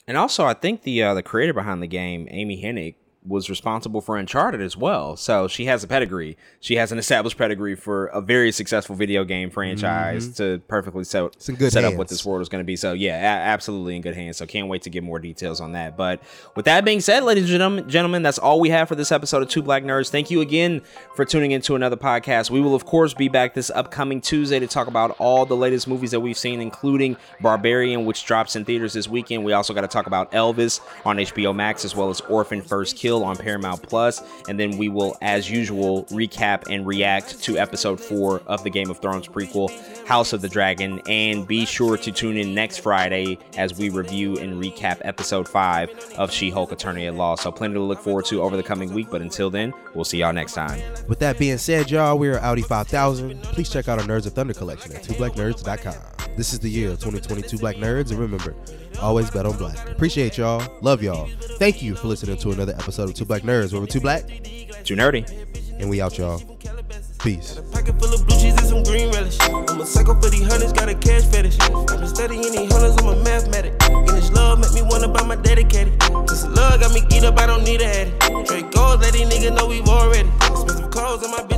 And also, I think the uh, the creator behind the game, Amy Hennig, was responsible for Uncharted as well. So she has a pedigree. She has an established pedigree for a very successful video game franchise mm-hmm. to perfectly set, It's in good set up what this world is going to be. So yeah, a- absolutely in good hands. So can't wait to get more details on that. But with that being said, ladies and gentlemen, gentlemen, that's all we have for this episode of Two Black Nerds. Thank you again for tuning into another podcast. We will of course be back this upcoming Tuesday to talk about all the latest movies that we've seen, including Barbarian, which drops in theaters this weekend. We also got to talk about Elvis on HBO Max, as well as Orphan First Kill on Paramount Plus, and then we will, as usual, recap and react to episode four of the Game of Thrones prequel, House of the Dragon. And be sure to tune in next Friday as we review and recap episode five of She-Hulk: Attorney at Law. So plenty to look forward to over the coming week. But until then, we'll see y'all next time. With that being said, y'all, we're Audi 5000. Please check out our Nerds of Thunder collection at twoblacknerds.com. This is the year of 2022 Black Nerds, and remember, always bet on black. Appreciate y'all. Love y'all. Thank you for listening to another episode of Two Black Nerds, where we're two black, Too nerdy. and we out, y'all. Peace. Pocket full of blue cheese and some green relish. I'm a psycho for these hunters, got a cash fetish. I've been studying these hunters, I'm a mathematic. And this love make me wanna buy my dedicated. This love got me geeked up, I don't need a addy. Trade goals, let these niggas know we've already. Expensive clothes on my bitch.